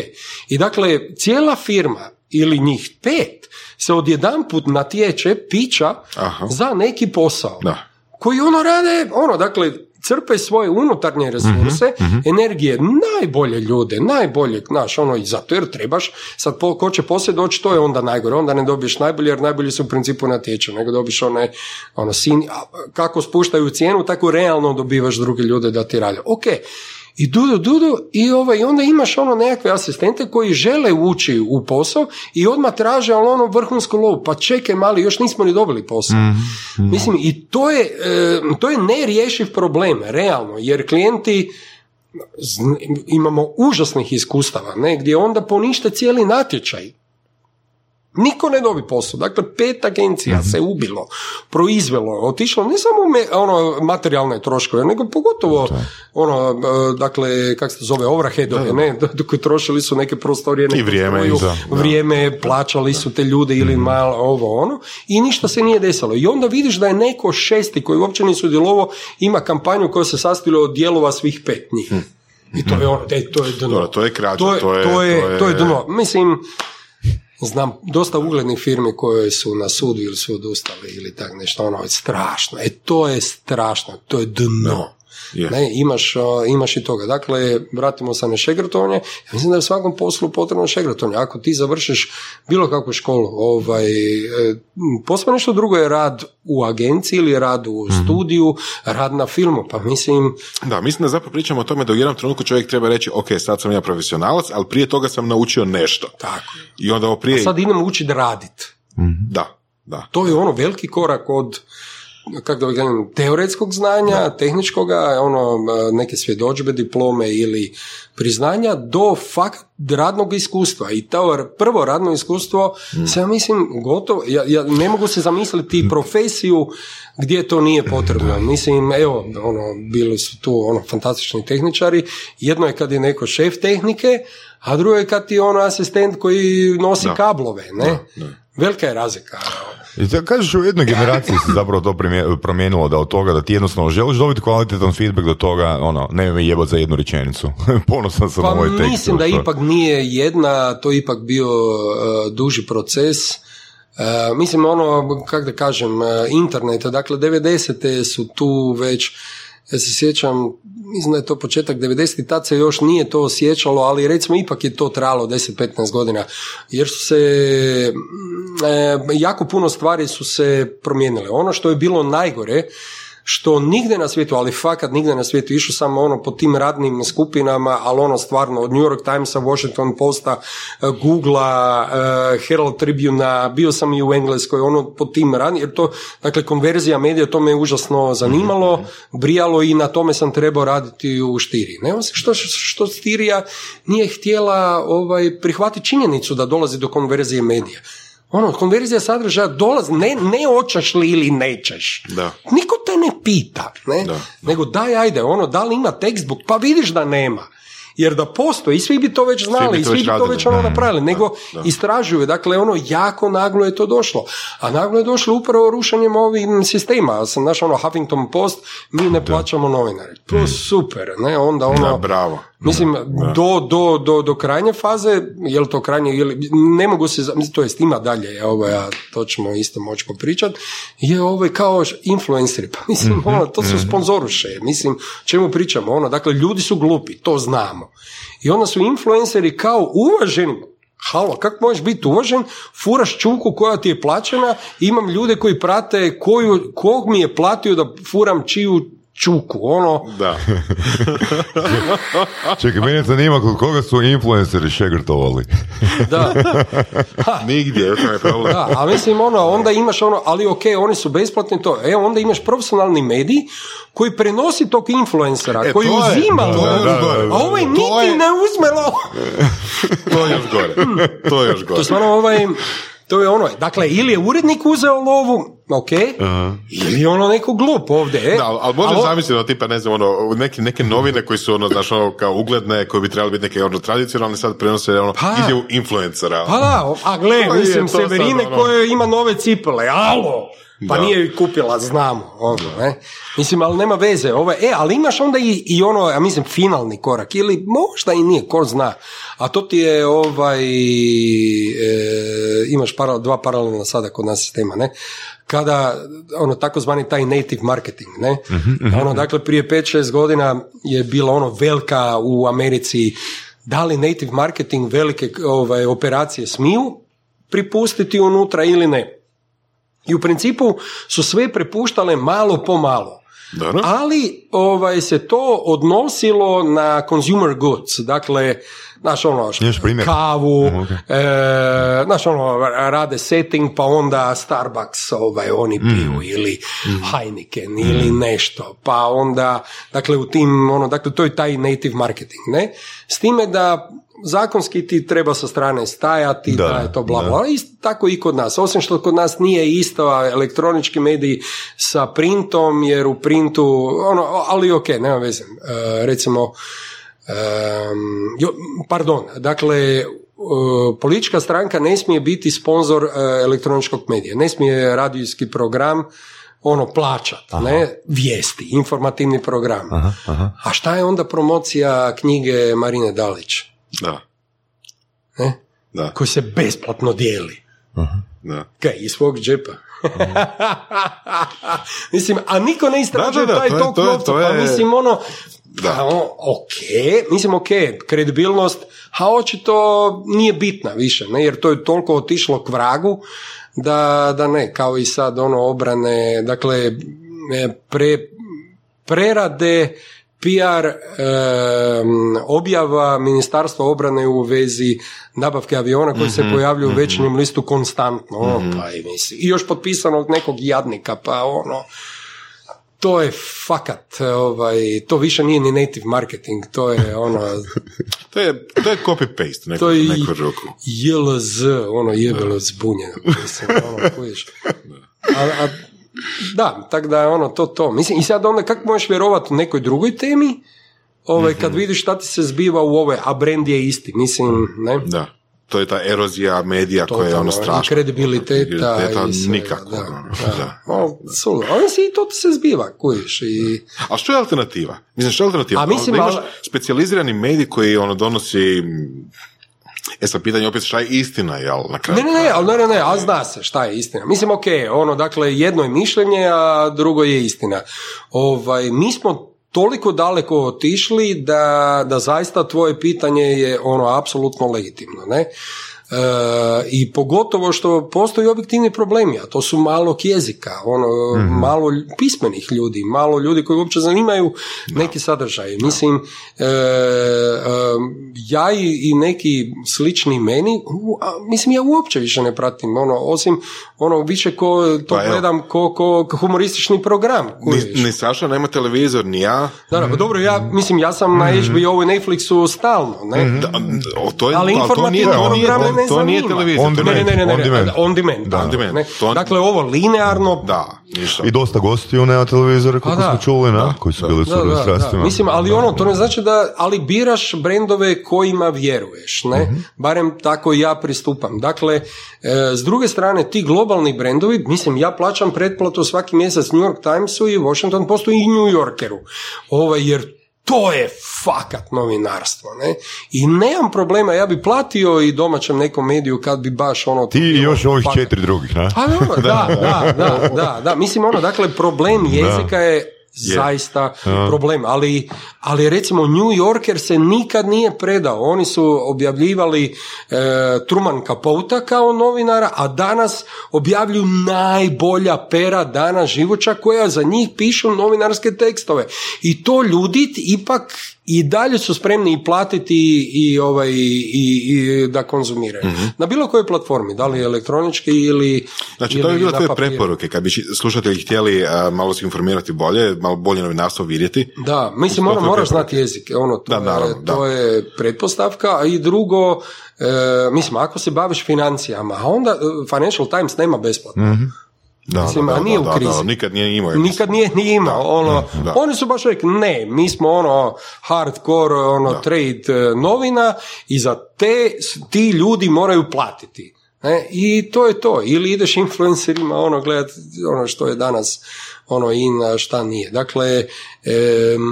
I dakle, cijela firma ili njih pet se odjedanput natječe pića Aha. za neki posao. Da. Koji ono rade, ono, dakle, crpe svoje unutarnje resurse, energije, najbolje ljude, najbolje, znaš, ono, i zato jer trebaš, sad po, ko će poslije doći, to je onda najgore, onda ne dobiješ najbolje, jer najbolji su u principu natječu, nego dobiš one, ono, sin, kako spuštaju cijenu, tako realno dobivaš druge ljude da ti rade. Ok, i dudu, dudu, i, ovaj, i onda imaš ono nekakve asistente koji žele ući u posao i odmah traže ali ono vrhunsku lovu, pa čekaj mali, još nismo ni dobili posao. Mislim, i to je, to je nerješiv problem, realno, jer klijenti imamo užasnih iskustava, ne, gdje onda ponište cijeli natječaj. Niko ne dobi posao. Dakle, pet agencija se ubilo, proizvelo, otišlo ne samo me, ono materijalne troškove, nego pogotovo ono, e, dakle, kak se zove, overheadove, ne, dok trošili su neke prostorije, neku vrijeme struju, iza, da. vrijeme, plaćali su te ljude ili malo ovo ono i ništa se nije desilo. I onda vidiš da je neko šesti koji uopće nije sudjelovao ima kampanju koja se sastojila od dijelova svih pet njih. I to je ono, e, to je dno. Dobro, to je krađa, je- to je, to je- to je dno. Mislim, znam dosta uglednih firmi koje su na sudu ili su odustali ili tak nešto, ono je strašno. E, to je strašno, to je dno. Je. Ne, imaš, a, imaš i toga. Dakle, vratimo se na šegratovanje. Ja mislim da je svakom poslu potrebno šegratovanje. Ako ti završiš bilo kakvu školu, ovaj, e, posve nešto drugo je rad u agenciji ili rad u studiju, rad na filmu. Pa mislim, Da, mislim da zapravo pričamo o tome da u jednom trenutku čovjek treba reći, ok, sad sam ja profesionalac, ali prije toga sam naučio nešto. tako. I onda ovo prije... Sad idem učiti radit. Da, da. To je ono veliki korak od kako da kažem, teoretskog znanja, tehničkoga, ono, neke svjedočbe, diplome ili priznanja, do fakt radnog iskustva. I to prvo radno iskustvo, se ja mislim, gotovo, ja, ja ne mogu se zamisliti profesiju gdje to nije potrebno. Mislim, evo, ono, bili su tu ono, fantastični tehničari. Jedno je kad je neko šef tehnike, a drugo je kad ti je ono asistent koji nosi Da. kablove, ne? Velika je razlika. I to kažeš u jednoj generaciji se zapravo to promijenilo da od toga da ti jednostavno želiš dobiti kvalitetan feedback do toga, ono, ne me jebat za jednu rečenicu. Ponosan sam na Pa ovaj tekst. mislim da što- ipak nije jedna, to je ipak bio e, duži proces. E, mislim ono, kako da kažem, e, interneta, dakle 90. su tu već, ja se sjećam, mislim da je to početak 90. tad se još nije to osjećalo, ali recimo ipak je to trajalo 10-15 godina, jer su se mm, e, jako puno stvari su se promijenile. Ono što je bilo najgore, što nigde na svijetu, ali fakat nigde na svijetu, išao sam ono po tim radnim skupinama, ali ono stvarno od New York Timesa, Washington Posta, eh, Googlea, eh, Herald Tribuna, bio sam i u Engleskoj, ono po tim radnim, jer to, dakle, konverzija medija, to me užasno zanimalo, brijalo i na tome sam trebao raditi u Štiri. Ne osim što, što Stirija nije htjela ovaj, prihvatiti činjenicu da dolazi do konverzije medija. Ono, konverzija sadržaja dolazi, ne, ne hoćeš li ili nećeš. Da. Niko ne pita, ne? Da, da. nego daj, ajde, ono, da li ima textbook, pa vidiš da nema. Jer da postoji, i svi bi to već znali, bi i to svi već bi to već ono Da, napravili, nego istražuju, dakle, ono, jako naglo je to došlo. A naglo je došlo upravo rušenjem ovih sistema, sam naš ono Huffington Post, mi ne plaćamo novinare. To super, ne, onda ono... Da, bravo. Mislim, do, do, do, do krajnje faze, je li to krajnje, ili, ne mogu se, to jest ima dalje, ovo, ja, to ćemo isto moći popričat, je ovo kao š- influenceri, pa mislim, ono, to su sponzoruše, mislim, čemu pričamo, ono, dakle, ljudi su glupi, to znamo. I onda su influenceri kao uvaženi, Halo, kako možeš biti uvažen? Furaš čuku koja ti je plaćena, imam ljude koji prate koju, kog mi je platio da furam čiju čuku, ono, Da. Čekaj, mene zanima kod koga su influenceri šegrtovali. da. Nigdje, to je problem. Da, ali mislim ono, onda imaš ono, ali ok, oni su besplatni to. E, onda imaš profesionalni medij koji prenosi tog influencera, E, koji to je- uzima to je lovu, još gore. a ovaj To niti je- ne uzme lovu. To je još gore. To je još To gore. je stvarno ovaj, to je ono, dakle, ili je urednik uzeo lovu, ok, ili je ono neko glup ovdje, e? Da, ali, možeš zamisliti, ono, tipa, ne znam, ono, neke, neke novine koji su, ono, znaš, ono, kao ugledne, koje bi trebali biti neke, ono, tradicionalne, sad prenose, ono, Pa. izjavu influencera. Pa da, a gle, mislim, to Severine ono? koja ima nove cipele, alo! Pa Da. nije ju kupila, znamo, ono, ne? Mislim, ali nema veze, ovo, e, ali imaš onda i, i ono, ja mislim, finalni korak, ili možda i nije, ko zna, a to ti je, ovaj, e, imaš para, dva paralelna sada kod nas sistema, ne? Kada, ono, takozvani taj native marketing, ne? Ono, dakle, prije 5-6 godina je bila ono velika u Americi, da li native marketing velike ovaj, operacije smiju pripustiti unutra ili ne. I u principu su sve prepuštale malo po malo. Dobro. Ali ovaj, se to odnosilo na consumer goods, dakle, znaš ono, š- Imaš primjer? kavu, Mhm, ok. e, znaš ono, rade setting pa onda Starbucks ovaj, oni Mhm. piju ili Heineken ili nešto, pa onda, dakle u tim, ono, dakle to je taj native marketing, ne? S time da zakonski ti treba sa strane stajati, da, Da, je to bla ali isto tako i kod nas. Osim što kod nas nije isto elektronički mediji sa printom, jer u printu, ono, ali ok, nema veze. E, recimo, pardon, dakle, e, politička stranka ne smije biti sponzor e, elektroničkog medija, ne smije radijski program ono plaćat, ne, vijesti, informativni program. Aha, aha. A šta je onda promocija knjige Marine Dalić? Da, Ne? da, Koji se besplatno dijeli. da. Kaj, iz svog džepa. mislim, a niko ne istražuje Da, da, da, taj to je- tok to novca, to pa mislim ono, Da. pa ok, mislim ok, kredibilnost, a očito nije bitna više, ne, jer to je toliko otišlo k vragu, da, da ne, kao i sad ono obrane, dakle, pre, prerade PR em, objava Ministarstva obrane u vezi nabavke aviona koji se pojavljuju u večernjem listu konstantno. ono, pa i, mislim, I još potpisano od nekog jadnika, pa ono, to je fakat, ovaj, to više nije ni native marketing, to je ono, To je, to je copy-paste, neko, to je neku ruku. JLZ, ono jebelo zbunjeno, mislim, ono. A, a, da, tako da je ono to to. Mislim, i sad onda kako možeš vjerovati u nekoj drugoj temi, ovaj, kad vidiš šta ti se zbiva u ove, a brand je isti, mislim, ne? Da. To je ta erozija medija koja je ono Totalno, strašna. kredibiliteta, Kredibiliteta i sve, nikako. Da, ono, da. da. O, suludo. Ali mislim, i to se zbiva, kužiš, i... A što je alternativa? Mislim, što je alternativa? A mislim, Da imaš ali- specijalizirani medij koji ono donosi... E sad pitanje opet šta je istina, jel, na kraju? Ne, ne, ne, ali ne, ne, ne, a zna se šta je istina. Mislim, ok, ono, dakle, jedno je mišljenje, a drugo je istina. Ovaj, mi smo toliko daleko otišli da, da zaista tvoje pitanje je ono apsolutno legitimno, ne? E, I pogotovo što postoji objektivni problemi, a to su malog jezika, ono, malo lj- pismenih ljudi, malo ljudi koji uopće zanimaju neki sadržaj. Mislim, e, e, ja i, i neki slični meni, u- a, mislim, ja uopće više ne pratim, ono, osim, ono, više ko, to Pa gledam ko, ko, ko humoristični program. Ni, ni Saša nema televizor, ni ja. Da, da, pa dobro, ja, mislim, ja sam na HBO i Netflixu stalno, ne? Da, o, to je, Ali ali to to ne to nije televizija. On to Ne, ne, nije- ne, ne, On ne, demand. on demand. Da, on demand. ne. To- Dakle, ovo linearno, Da, ništa. I dosta gostiju nema televizora, kako Pa smo čuli, na, koji su bili Da. Mislim, ali ono, to ne znači da, ali biraš brendove kojima vjeruješ, ne? Mhm. Barem tako ja pristupam. Dakle, e, s druge strane, ti globalni brendovi, mislim, ja plaćam pretplatu svaki mjesec New York Timesu i Washington Postu i New Yorkeru. Ovaj, jer to je fakat novinarstvo, ne? I nemam problema, ja bi platio i domaćem nekom mediju kad bi baš ono... Ti i još ovih četiri drugih, ne? Dobro, da, da, da, da, da. Mislim, ono, dakle, problem jezika je zaista problem, ali, ali recimo New Yorker se nikad nije predao. Oni su objavljivali e, Truman Capote kao novinara, a danas objavljuju najbolja pera dana živoća koja za njih pišu novinarske tekstove. I to ljudi ipak i dalje su spremni i platiti i, ovaj, i, i da konzumiraju. Na bilo kojoj platformi, da li elektronički ili Znači, ili to bi bile na tvoje preporuke, kad bi slušatelji htjeli a, malo se informirati bolje, malo bolje novinarstvo vidjeti. Da, mislim, ono, moraš znati jezik, ono, to, Da, je, naravno, da. to je pretpostavka, a i drugo, e, mislim, ako se baviš financijama, a onda e, Financial Times nema besplatno. Da, Mislim, da, a nije da, u krizi. da, nikad nije imao. Nikad nije ni imao, ono, da. oni su baš rekli, ne, mi smo ono hardcore, ono, trade e, novina i za te, ti ljudi moraju platiti. Ne? I to je to. Ili ideš influencerima ono gledat ono što je danas ono in, a šta nije. Dakle, em,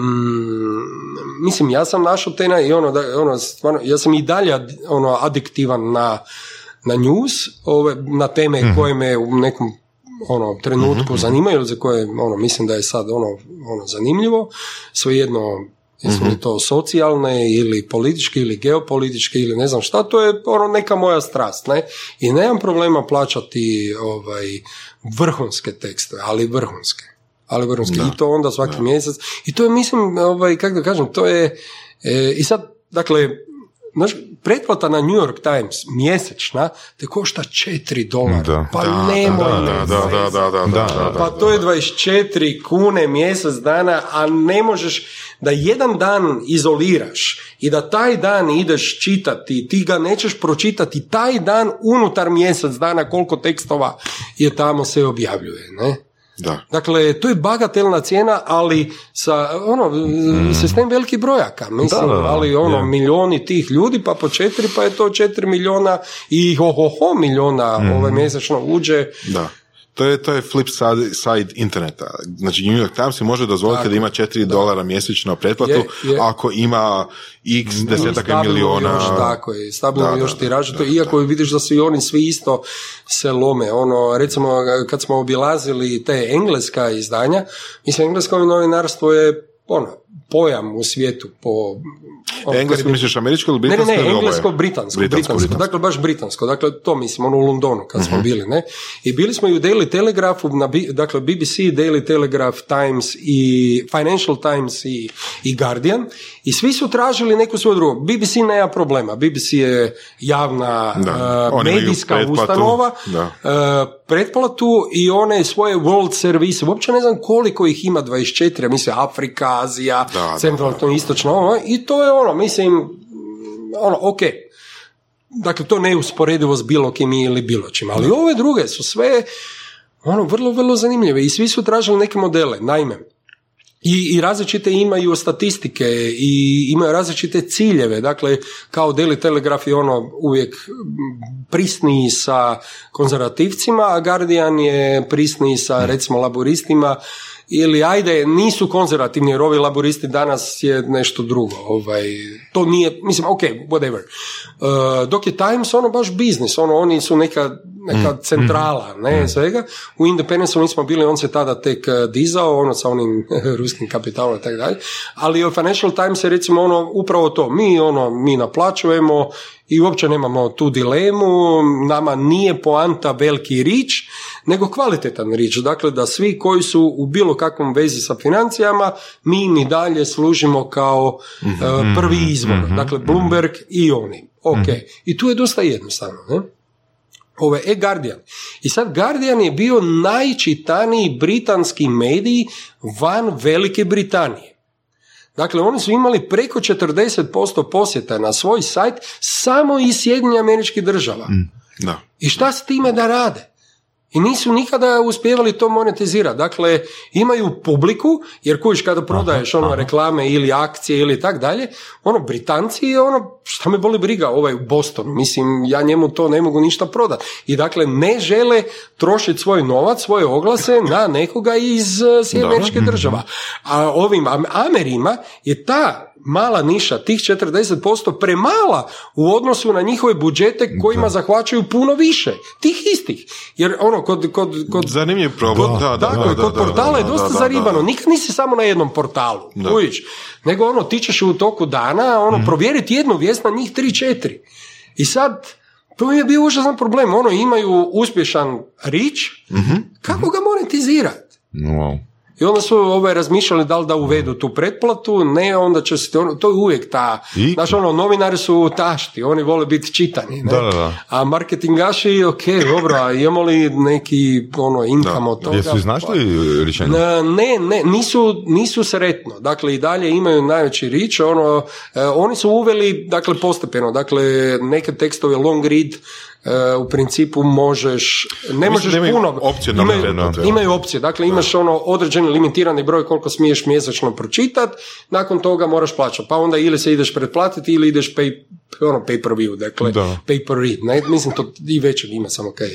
mislim, ja sam našao te na, i ono, da, ono, stvarno, ja sam i dalje ono, adiktivan na, na news, ove, na teme koje me u nekom ono trenutku zanimaju ili za koje ono mislim da je sad ono ono zanimljivo. Svejedno jesu li to socijalne ili političke ili geopolitičke ili ne znam šta to je ono neka moja strast ne? I nemam problema plaćati ovaj vrhunske tekstove ali vrhunske. Ali vrhunske. I to onda svaki mjesec. I to je mislim ovaj kako da kažem to je e, i sad dakle Znaš, pretplata na New York Times mjesečna te košta 4 dolara. Da. Pa Da, nemoj da, me da, da, da, da, da, da, da, pa to je 24 kune mjesec dana, a ne možeš da jedan dan izoliraš i da taj dan ideš čitati, ti ga nećeš pročitati taj dan unutar mjesec dana koliko tekstova je tamo se objavljuje, ne? Da. Dakle, to je bagatelna cijena, ali sa ono, sistem velikih brojaka, mislim, Da, da, da, ali ono, milioni tih ljudi, pa po četiri, pa je to četiri miliona i ho, ho, ho miliona Mhm. ovaj, mjesečno uđe. Da. To je, to je flip side, side interneta. Znači New York Times si može dozvoliti da ima 4 dolara mjesečno pretplatu Je, je. ako ima x desetaka miliona. Još, tako je, stabilno Da, da, još da, tiraža, to da, iako vidiš da su i oni svi isto se lome. Ono, recimo, kad smo obilazili te engleska izdanja, mislim, englesko novinarstvo je ono, pojam u svijetu po... ono, Englesko misliš američko ili Ne, ne, britansko? ne, oboje? englesko, britansko, britansko, britansko. dakle baš britansko, dakle to mislim, ono u Londonu kad Mhm. smo bili, ne, i bili smo i u Daily Telegraphu, na, dakle BBC, Daily Telegraph, Times i Financial Times i, i Guardian i svi su tražili neku svoju drugu, BBC nema problema, BBC je javna Da, uh, medijska ustanova, da. uh, pretplatu i one svoje world servise, uopće ne znam koliko ih ima, 24, ja mislim Afrika, Azija, Da, centralno, to istočno, ono, i to je ono, mislim, ono, ok, dakle, to ne je usporedivo s bilo kim ili bilo čim, ali ove druge su sve, ono, vrlo, vrlo zanimljive i svi su tražili neke modele, naime, i, I različite imaju statistike i imaju različite ciljeve. Dakle, kao Daily Telegraph je ono uvijek prisniji sa konzervativcima, a Guardian je prisniji sa recimo laboristima ili ajde nisu konzervativni jer ovi laboristi danas je nešto drugo. Ovaj, to nije, mislim, ok, whatever. Uh, dok je Times ono baš biznis, ono oni su neka, neka centrala, ne, svega. U Independence mi smo bili, on se tada tek uh, dizao, ono sa onim ruskim kapitalom i tako dalje. Ali u Financial Times je recimo ono upravo to, mi ono, mi naplaćujemo i uopće nemamo tu dilemu, nama nije poanta veliki rič, nego kvalitetan rič. Dakle, da svi koji su u bilo kakvom vezi sa financijama, mi im i dalje služimo kao uh, prvi izvor. Dakle, Bloomberg i oni. Ok. I tu je dosta jednostavno. Ne? Ovo je e-Guardian. I sad Guardian je bio najčitaniji britanski medij van Velike Britanije. Dakle, oni su imali preko 40% posjeta na svoj sajt samo iz Sjedinjenih američkih država. Da. I šta s time da rade? I nisu nikada uspjevali to monetizirati. Dakle, imaju publiku, jer kužiš kada prodaješ ono reklame ili akcije ili tak dalje, ono, Britanci, ono, šta me boli briga, ovaj u Bostonu, mislim, ja njemu to ne mogu ništa prodati. I dakle, ne žele trošiti svoj novac, svoje oglase na nekoga iz uh, Sjedinjenih država. A ovim Am- Amerima je ta mala niša, tih 40% premala u odnosu na njihove budžete kojima zahvaćaju puno više. Tih istih. Jer ono, kod... kod, kod Zanimljiv problem. Da, da, tako da, da, kod da, portala da, je dosta da, da, zaribano. da. Nikad nisi samo na jednom portalu. Da. Kužiš? Nego ono, ti ćeš u toku dana ono, Mhm. provjeriti jednu vijest na njih 3-4. I sad, to je bio užasan problem. Ono, imaju uspješan rič, Mhm. kako ga monetizirati? Wow. I onda su ovaj, razmišljali da li da uvedu tu pretplatu, ne, onda će se, ono, to je uvijek ta, I? znaš ono, novinari su tašti, oni vole biti čitani, ne? Da, da, da. A marketingaši, ok, dobro, a imamo li neki, ono, inkam od toga? Jesu iznašli rješenje? Ne, ne, nisu, nisu sretno. Dakle, i dalje imaju najveći rič. Ono, e, oni su uveli, dakle, postepeno. Dakle, neke tekstove long read e, u principu možeš, ne možeš da imaju puno, opcije imaju, imaju opcije, dakle imaš ono određeni limitirani broj koliko smiješ mjesečno pročitat, nakon toga moraš plaćati, pa onda ili se ideš pretplatiti ili ideš pay, ono pay per view, dakle Da. pay per read, ne, mislim to i većeg ima samo kaj,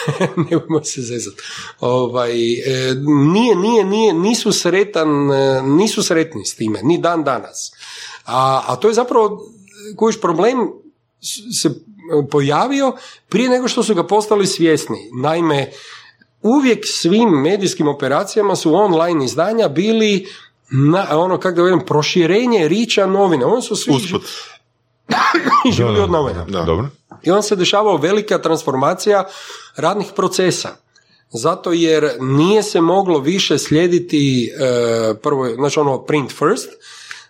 nemojmo se zezat. Ovaj, e, nije, nije, nije, nisu sretan, e, nisu sretni s time, ni dan danas. A, a to je zapravo, kojiš problem se pojavio prije nego što su ga postali svjesni. Naime, uvijek svim medijskim operacijama su online izdanja bili na, ono, kako da velim, proširenje riča novine. Oni su svi Usput. živjeli od novina. Da. Dobro. I onda se dešavao velika transformacija radnih procesa. Zato jer nije se moglo više slijediti e, prvo, znači ono print first,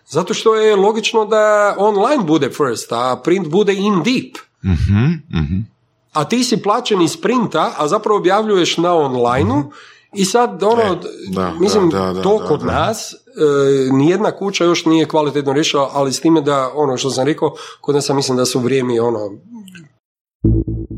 zato što je logično da online bude first, a print bude in deep. A ti si plaćen iz printa, a zapravo objavljuješ na onlineu i sad ono, E, da, mislim, da, da, da, to kod da. nas e, nijedna kuća još nije kvalitetno riješila, ali s time da ono što sam rekao, kod nas sam mislim da su vrijeme ono,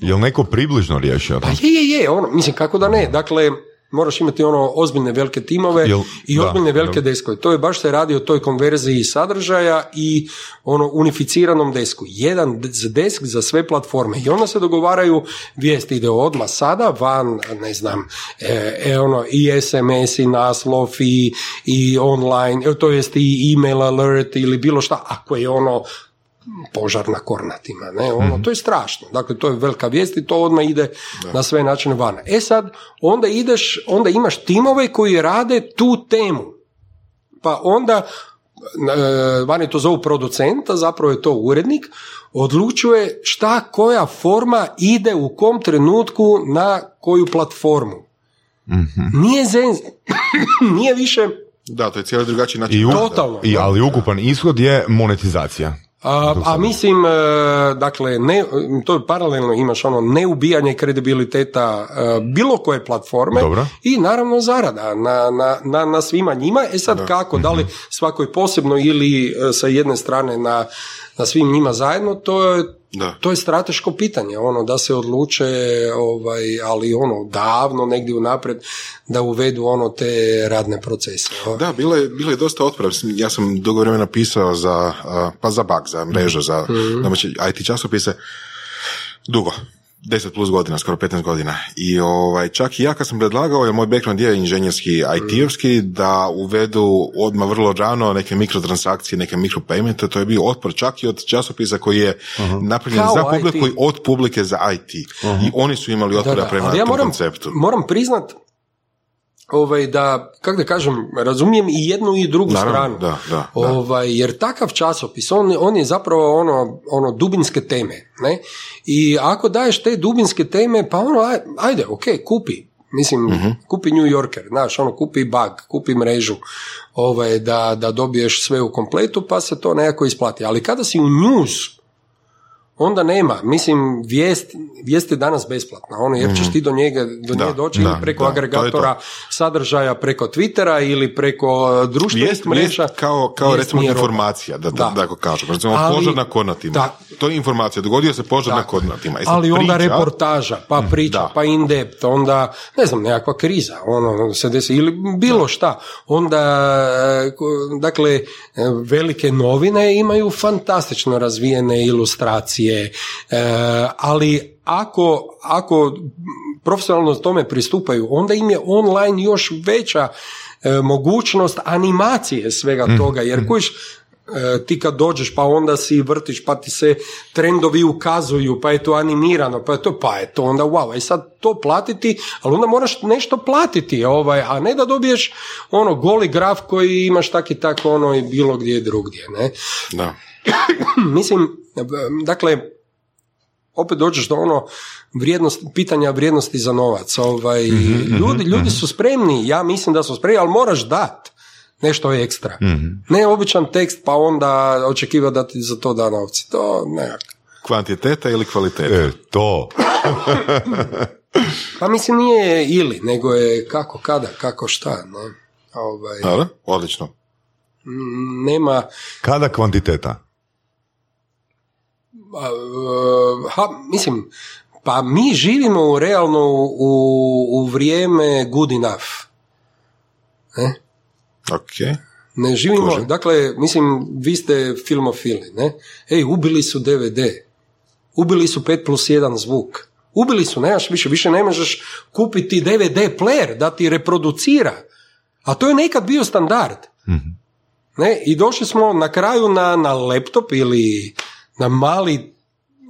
Jel neko približno riješio? Pa je, je, je, ono, mislim kako da ne, dakle, moraš imati ono ozbiljne velike timove Jel- i da, ozbiljne velike da. deskove. To je baš se radi o toj konverziji sadržaja i ono unificiranom desku. Jedan desk za sve platforme i onda se dogovaraju vijesti ide odmah sada van, ne znam, e, e, ono, i SMS i naslov i, i online, e, to jest i email alert ili bilo šta, ako je ono požar na kornatima, ne, ono, to je strašno, dakle to je velika vijest i to odmah ide na sve načine van. E sad, onda ideš, onda imaš timove koji rade tu temu, pa onda e, vani to zovu producenta, zapravo je to urednik, odlučuje šta koja forma ide u kom trenutku na koju platformu. Nije zen, nije više Da, to je cijeli drugačiji način. I, u- Totalno, i, da. ali ukupan ishod je monetizacija. A, a mislim, e, dakle, ne, to je paralelno imaš ono neubijanje kredibiliteta e, bilo koje platforme Dobro. i naravno zarada na, na, na, na svima njima. E sad kako, da li svakoj posebno ili e, sa jedne strane na, na svim njima zajedno, to je Da. to je strateško pitanje, ono da se odluče, ovaj, ali ono davno negdje unaprijed da uvedu ono te radne procese. Da, bilo je, bilo je dosta. Mislim, Ja sam dugo vremena pisao za, pa za bug, za mrežu, za domaće IT časopise. Dugo. 10 plus godina, skoro 15 godina. I ovaj, čak i ja kad sam predlagao, jer moj background je inženjerski IT-ovski, da uvedu odmah vrlo rano neke mikrotransakcije, neke mikropaymente, to je bio otpor čak i od časopisa koji je napravljen Kao za IT. publiku i od publike za IT. I oni su imali otpora Da, da, prema ja tom moram, konceptu. moram priznat ovaj, da, kako da kažem, razumijem i jednu i drugu Naravno, stranu. da, da, da. Ovaj, jer takav časopis, on, on je zapravo ono, ono dubinske teme. Ne? I ako daješ te dubinske teme, pa ono, aj- ajde, ok, kupi. Mislim, Mhm. kupi New Yorker, znaš, ono, kupi bug, kupi mrežu, ovaj, da, da dobiješ sve u kompletu, pa se to nekako isplati. Ali kada si u news, onda nema. Mislim, vijest, vijest je danas besplatna. Ono, jer ćeš ti do njega, do Da, nje doći da, ili preko da, to je to. agregatora sadržaja preko Twittera ili preko društvenih Vijest, mreža. vijest kao, kao Vijest recimo informacija, da, da, Da. tako kažemo. Recimo Ali- požar na Kornatima. Da. To je informacija. Dogodio se požar na. Kornatima. E sad Ali onda priča- reportaža, pa priča, da. pa in depth, onda, ne znam, nekakva kriza, ono, se desi, ili bilo šta. Onda, e, ko- dakle, e, velike novine imaju fantastično razvijene ilustracije, e, ali ako, ako profesionalno tome pristupaju, onda im je online još veća e, mogućnost animacije svega toga, jer kojiš, E, ti kad dođeš pa onda si vrtiš pa ti se trendovi ukazuju pa je to animirano pa je to pa je to onda wow. I sad to platiti ali onda moraš nešto platiti ovaj a ne da dobiješ ono goli graf koji imaš tak i tako ono i bilo gdje drugdje ne? Da. mislim dakle opet dođeš do ono vrijednost, pitanja vrijednosti za novac. Ovaj, Mhm, ljudi, ljudi su spremni, ja mislim da su spremni, ali moraš dat nešto ekstra. Mhm. Ne običan tekst pa onda očekiva da ti za to da novci. To ne. Kvantiteta ili kvaliteta? E, to. Pa mislim nije ili, nego je kako, kada, kako, šta. Ne? Ovaj, Dobro, odlično. m, nema, Kada kvantiteta? A, e, ha, mislim, pa mi živimo u realno u, u vrijeme good enough. Ne? Ok. Ne živimo, Kužim. dakle, mislim, vi ste filmofili, ne? Ej, ubili su DVD, ubili su 5 plus 1 zvuk, ubili su, nemaš više, više ne možeš kupiti DVD player da ti reproducira, a to je nekad bio standard. Ne? I došli smo na kraju na, na laptop ili na mali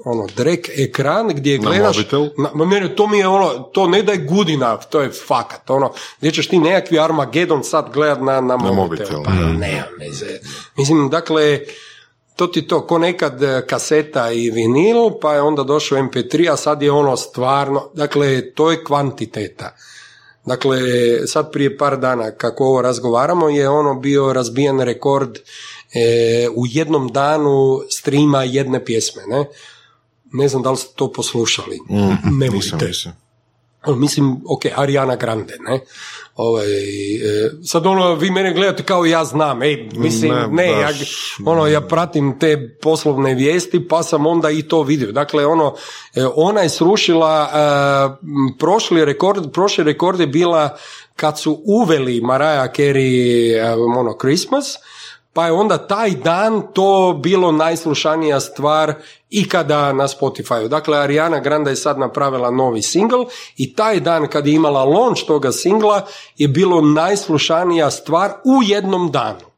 ono, drek ekran gdje Na gledaš... Na, ma ne, ne, to mi je ono, to ne da je good enough, to je fakat, ono, gdje ćeš ti nekakvi Armageddon sad gledat na, na, mobitel. mobitel, Pa ne, veze. Mislim, dakle, to ti to, ko nekad e, kaseta i vinil, pa je onda došao MP3, a sad je ono stvarno, dakle, to je kvantiteta. Dakle, sad prije par dana kako ovo razgovaramo je ono bio razbijen rekord e, u jednom danu streama jedne pjesme, ne? Ne znam da li ste to poslušali. Nemojte. Nisam, nisam. Ono, Mislim, ok, Ariana Grande, ne? Ovaj, e, sad ono, vi mene gledate kao ja znam, ej, mislim, Ne, ne, ja, ono, ja pratim te poslovne vijesti, pa sam onda i to vidio. Dakle, ono, e, ona je srušila, e, prošli rekord, prošli rekord je bila kad su uveli Mariah Carey, e, ono, Christmas, pa je onda taj dan to bilo najslušanija stvar ikada na Spotify. Dakle, Ariana Grande je sad napravila novi single i taj dan kad je imala launch toga singla je bilo najslušanija stvar u jednom danu.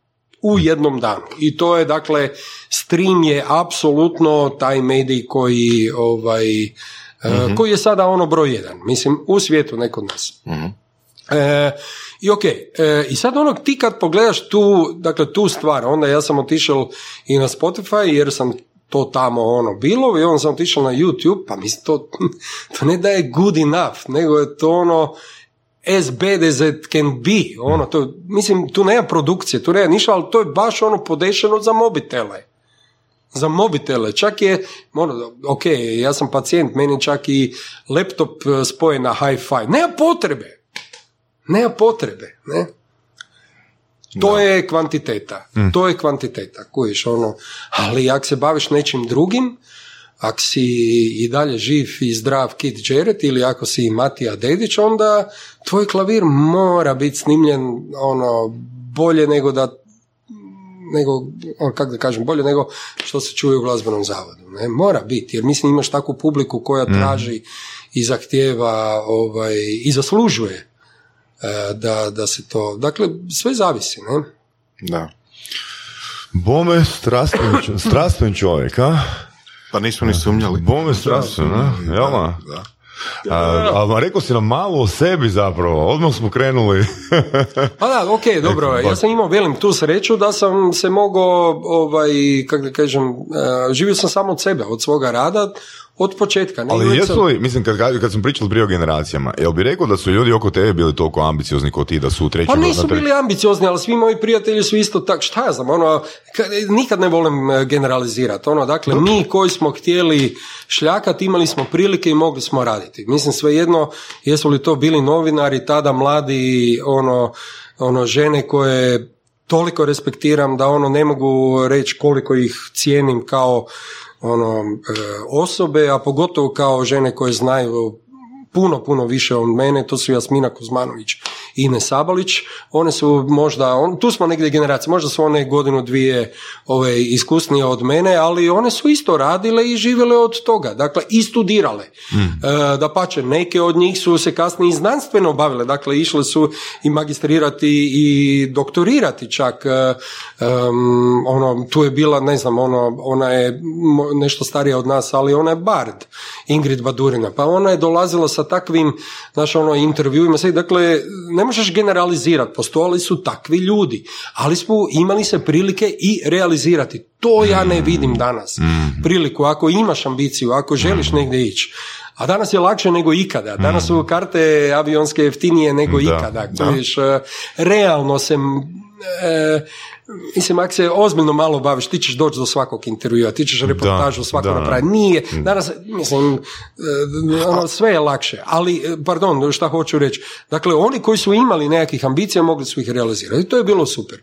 U jednom danu. I to je, dakle, stream je apsolutno taj medij koji, ovaj, eh, koji je sada ono broj jedan. Mislim, u svijetu, ne kod nas. E, I ok, e, i sad onog ti kad pogledaš tu, dakle tu stvar, onda ja sam otišao i na Spotify jer sam to tamo ono bilo i onda sam otišao na YouTube, pa mislim to, to ne da je good enough, nego je to ono as bad as it can be, ono to, mislim tu nema produkcije, tu nema ništa, ali to je baš ono podešeno za mobitele za mobitele. Čak je, ono, ok, ja sam pacijent, meni čak i laptop e, spojen na hi-fi. Nema potrebe. Nema potrebe, ne? To je kvantiteta. To je kvantiteta, kojiš ono. Ali ako se baviš nečim drugim, ako si i dalje živ i zdrav Kid Jarrett ili ako si Matija Dedić, onda tvoj klavir mora biti snimljen ono bolje nego da nego, on, kako da kažem, bolje nego što se čuje u glazbenom zavodu. Ne? Mora biti, jer mislim imaš takvu publiku koja traži i zahtjeva ovaj, i zaslužuje da, da se to... Dakle, sve zavisi, ne? Da. Bome strastven, strastven čovjek, a? Pa nismo ni sumnjali. Bome strastven, a? Jel da? Da. A, a rekao si nam malo o sebi zapravo, odmah smo krenuli. Pa da, ok, dobro, ja sam imao velim tu sreću da sam se mogao, ovaj, kako da kažem, e, živio sam samo od sebe, od svoga rada, od početka. Ne? Ali jesu sam- li, mislim, kad, kad smo pričali prije o generacijama, jel bi rekao da su ljudi oko tebe bili toliko ambiciozni kao ti, da su u trećem... Pa nisu tre- bili ambiciozni, ali svi moji prijatelji su isto tak, šta ja znam, ono, ka- nikad ne volim e, generalizirati, ono, dakle, mi koji smo htjeli šljakati, imali smo prilike i mogli smo raditi. Mislim, svejedno, jesu li to bili novinari, tada mladi, ono, ono, žene koje toliko respektiram da ono ne mogu reći koliko ih cijenim kao ono e, osobe, a pogotovo kao žene koje znaju puno, puno više od mene, to su Jasmina Kuzmanović i Ine Sabalić, one su možda, on, tu smo negdje generacije, možda su one godinu, dvije ove, iskusnije od mene, ali one su isto radile i živjele od toga, dakle i studirale. E, da pače, neke od njih su se kasnije i znanstveno bavile, dakle išle su i magistrirati i doktorirati čak, e, em, ono, tu je bila, ne znam, ono, ona je nešto starija od nas, ali ona je bard, Ingrid Badurina, pa ona je dolazila sa sa takvim, znaš, ono, intervjuima, sve, dakle, ne možeš generalizirati, postojali su takvi ljudi, ali smo imali se prilike i realizirati. To ja ne vidim danas. Priliku, ako imaš ambiciju, ako želiš negdje ići, a danas je lakše nego ikada. Danas su karte avionske jeftinije nego ikada. Da. E, realno se e, Mislim, ako se ozbiljno malo baviš, ti ćeš doći do svakog intervjua, ti ćeš reportažu svako napraviti. Nije, danas, mislim, e, ono, sve je lakše. Ali, e, pardon, šta hoću reći. Dakle, oni koji su imali nekakvih ambicija, mogli su ih realizirati. I to je bilo super.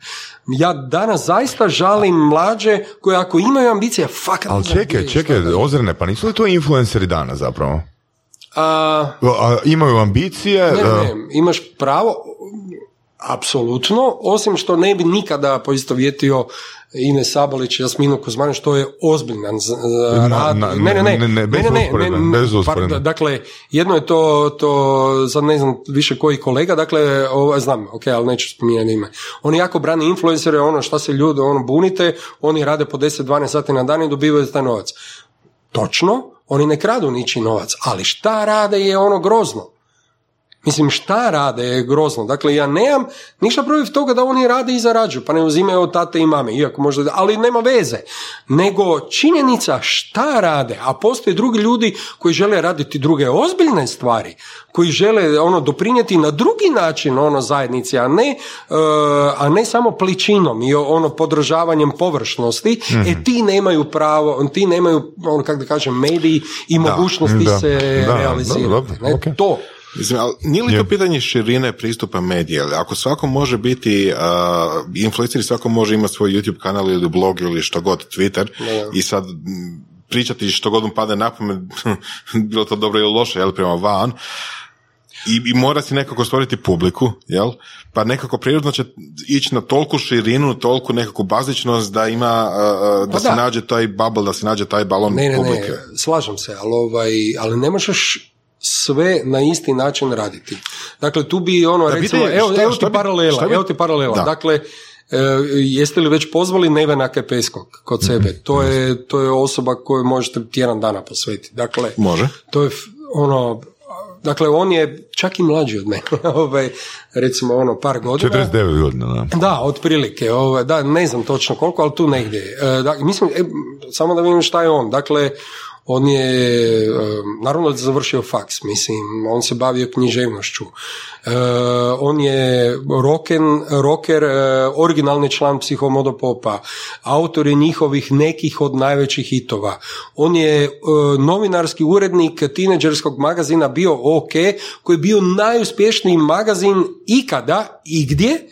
Ja danas zaista žalim mlađe koji ako imaju ambicije, fakat... Ali čekaj, čekaj, Ozrene, pa nisu li to influenceri danas zapravo? A, A, imaju ambicije? Ne, ne, imaš pravo, Apsolutno, osim što ne bi nikada poistovjetio Ine Sabolić, Jasminu Kuzmanu, što je ozbiljan rad. ne, ne, ne, ne, ne, bez ne, ne, dakle, jedno je to, to, sad ne znam više koji kolega, dakle, ovo, znam, ok, ali neću spominjati ime. Oni jako brani influencere, ono šta se ljudi, ono, bunite, oni rade po 10-12 sati na dan i dobivaju taj novac. Točno, oni ne kradu ničiji novac, ali šta rade je ono grozno. Mislim, šta rade je grozno. Dakle, ja nemam ništa protiv toga da oni rade i zarađuju, pa ne uzimaju od tate i mame, iako možda, ali nema veze. Nego činjenica šta rade, a postoje drugi ljudi koji žele raditi druge ozbiljne stvari, koji žele ono doprinijeti na drugi način ono zajednici, a ne, uh, a ne samo pličinom i ono podržavanjem površnosti, mm e ti nemaju pravo, ti nemaju, ono kako da kažem, mediji i mogućnosti se da, realizirati. Ne, To. Mislim, ali nije li to pitanje širine pristupa medija? Ako svako može biti uh, influencer, svako može imati svoj YouTube kanal ili blog ili što god, Twitter i sad pričati što god mu pada na pamet, bilo to dobro ili loše, jel, prema van, i, i mora si nekako stvoriti publiku, jel? Pa nekako prirodno će ići na tolku širinu, tolku nekakvu bazičnost da ima, uh, da, pa se nađe taj bubble, da se nađe taj balon ne, ne, publike. Ne, slažem se, ali, ovaj, ali ne možeš sve na isti način raditi. Dakle, tu bi ono, recimo, evo, evo ti paralela, evo ti paralela. Dakle, e, jeste li već pozvali Nevena Kepeskog kod sebe? Mhm. To je, to je osoba koju možete tjedan dana posvetiti. Dakle, Može. To je ono, dakle, on je čak i mlađi od mene, ovaj, recimo ono par godina. 49 godina, da. Da, otprilike, ovaj, da, ne znam točno koliko, ali tu negdje. E, da, mislim, e, samo da vidim šta je on. Dakle, on je, naravno da završio faks, mislim, on se bavio književnošću. E, on je roken, rocker, e, originalni član psihomodopopa, autor je njihovih nekih od najvećih hitova. On je e, novinarski urednik tineđerskog magazina bio OK, koji je bio najuspješniji magazin ikada i gdje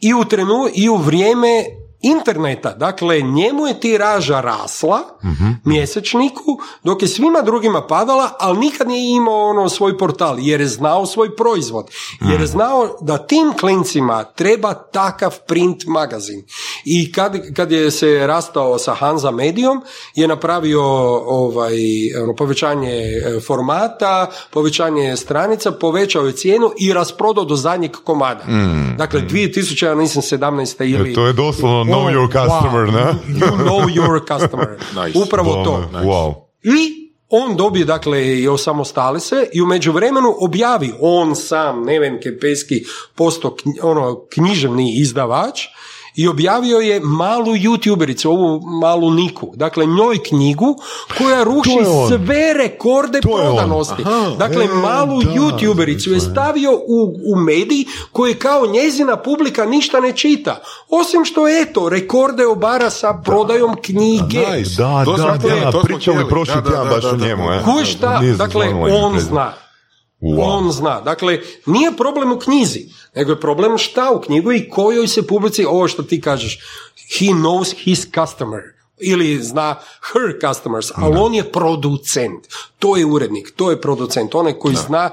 i u trenu i u vrijeme interneta. Dakle, njemu je tiraža rasla mm mjesečniku, dok je svima drugima padala, ali nikad nije imao ono svoj portal, jer je znao svoj proizvod. Jer je mhm. znao da tim klincima treba takav print magazin. I kad, kad je se rastao sa Hanza Medijom, je napravio ovaj, ono, povećanje e, formata, povećanje stranica, povećao je cijenu i rasprodao do zadnjeg komada. Mm. Dakle, 2000, ja nisam 17. ili... E, to je doslovno know your customer, wow, ne? You know your customer. nice. Upravo to. Wow. I on dobije, dakle, i osamostali se i u međuvremenu objavi on sam, Neven Kepeski, posto ono, književni izdavač, i objavio je malu youtubericu, ovu malu Niku, dakle njoj knjigu koja ruši sve rekorde prodanosti. dakle, e, malu da, youtubericu je stavio u, u mediji koji kao njezina publika ništa ne čita. Osim što eto, rekorde obara sa prodajom knjige. Da, da, da, da, pričali prošli tjedan baš o njemu. šta, dakle, on zna. On zna. Dakle, nije problem u knjizi, nego je problem šta u knjigu i kojoj se publici, ovo što ti kažeš, he knows his customer ili zna her customers, ali on je producent. To je urednik, to je producent, onaj koji zna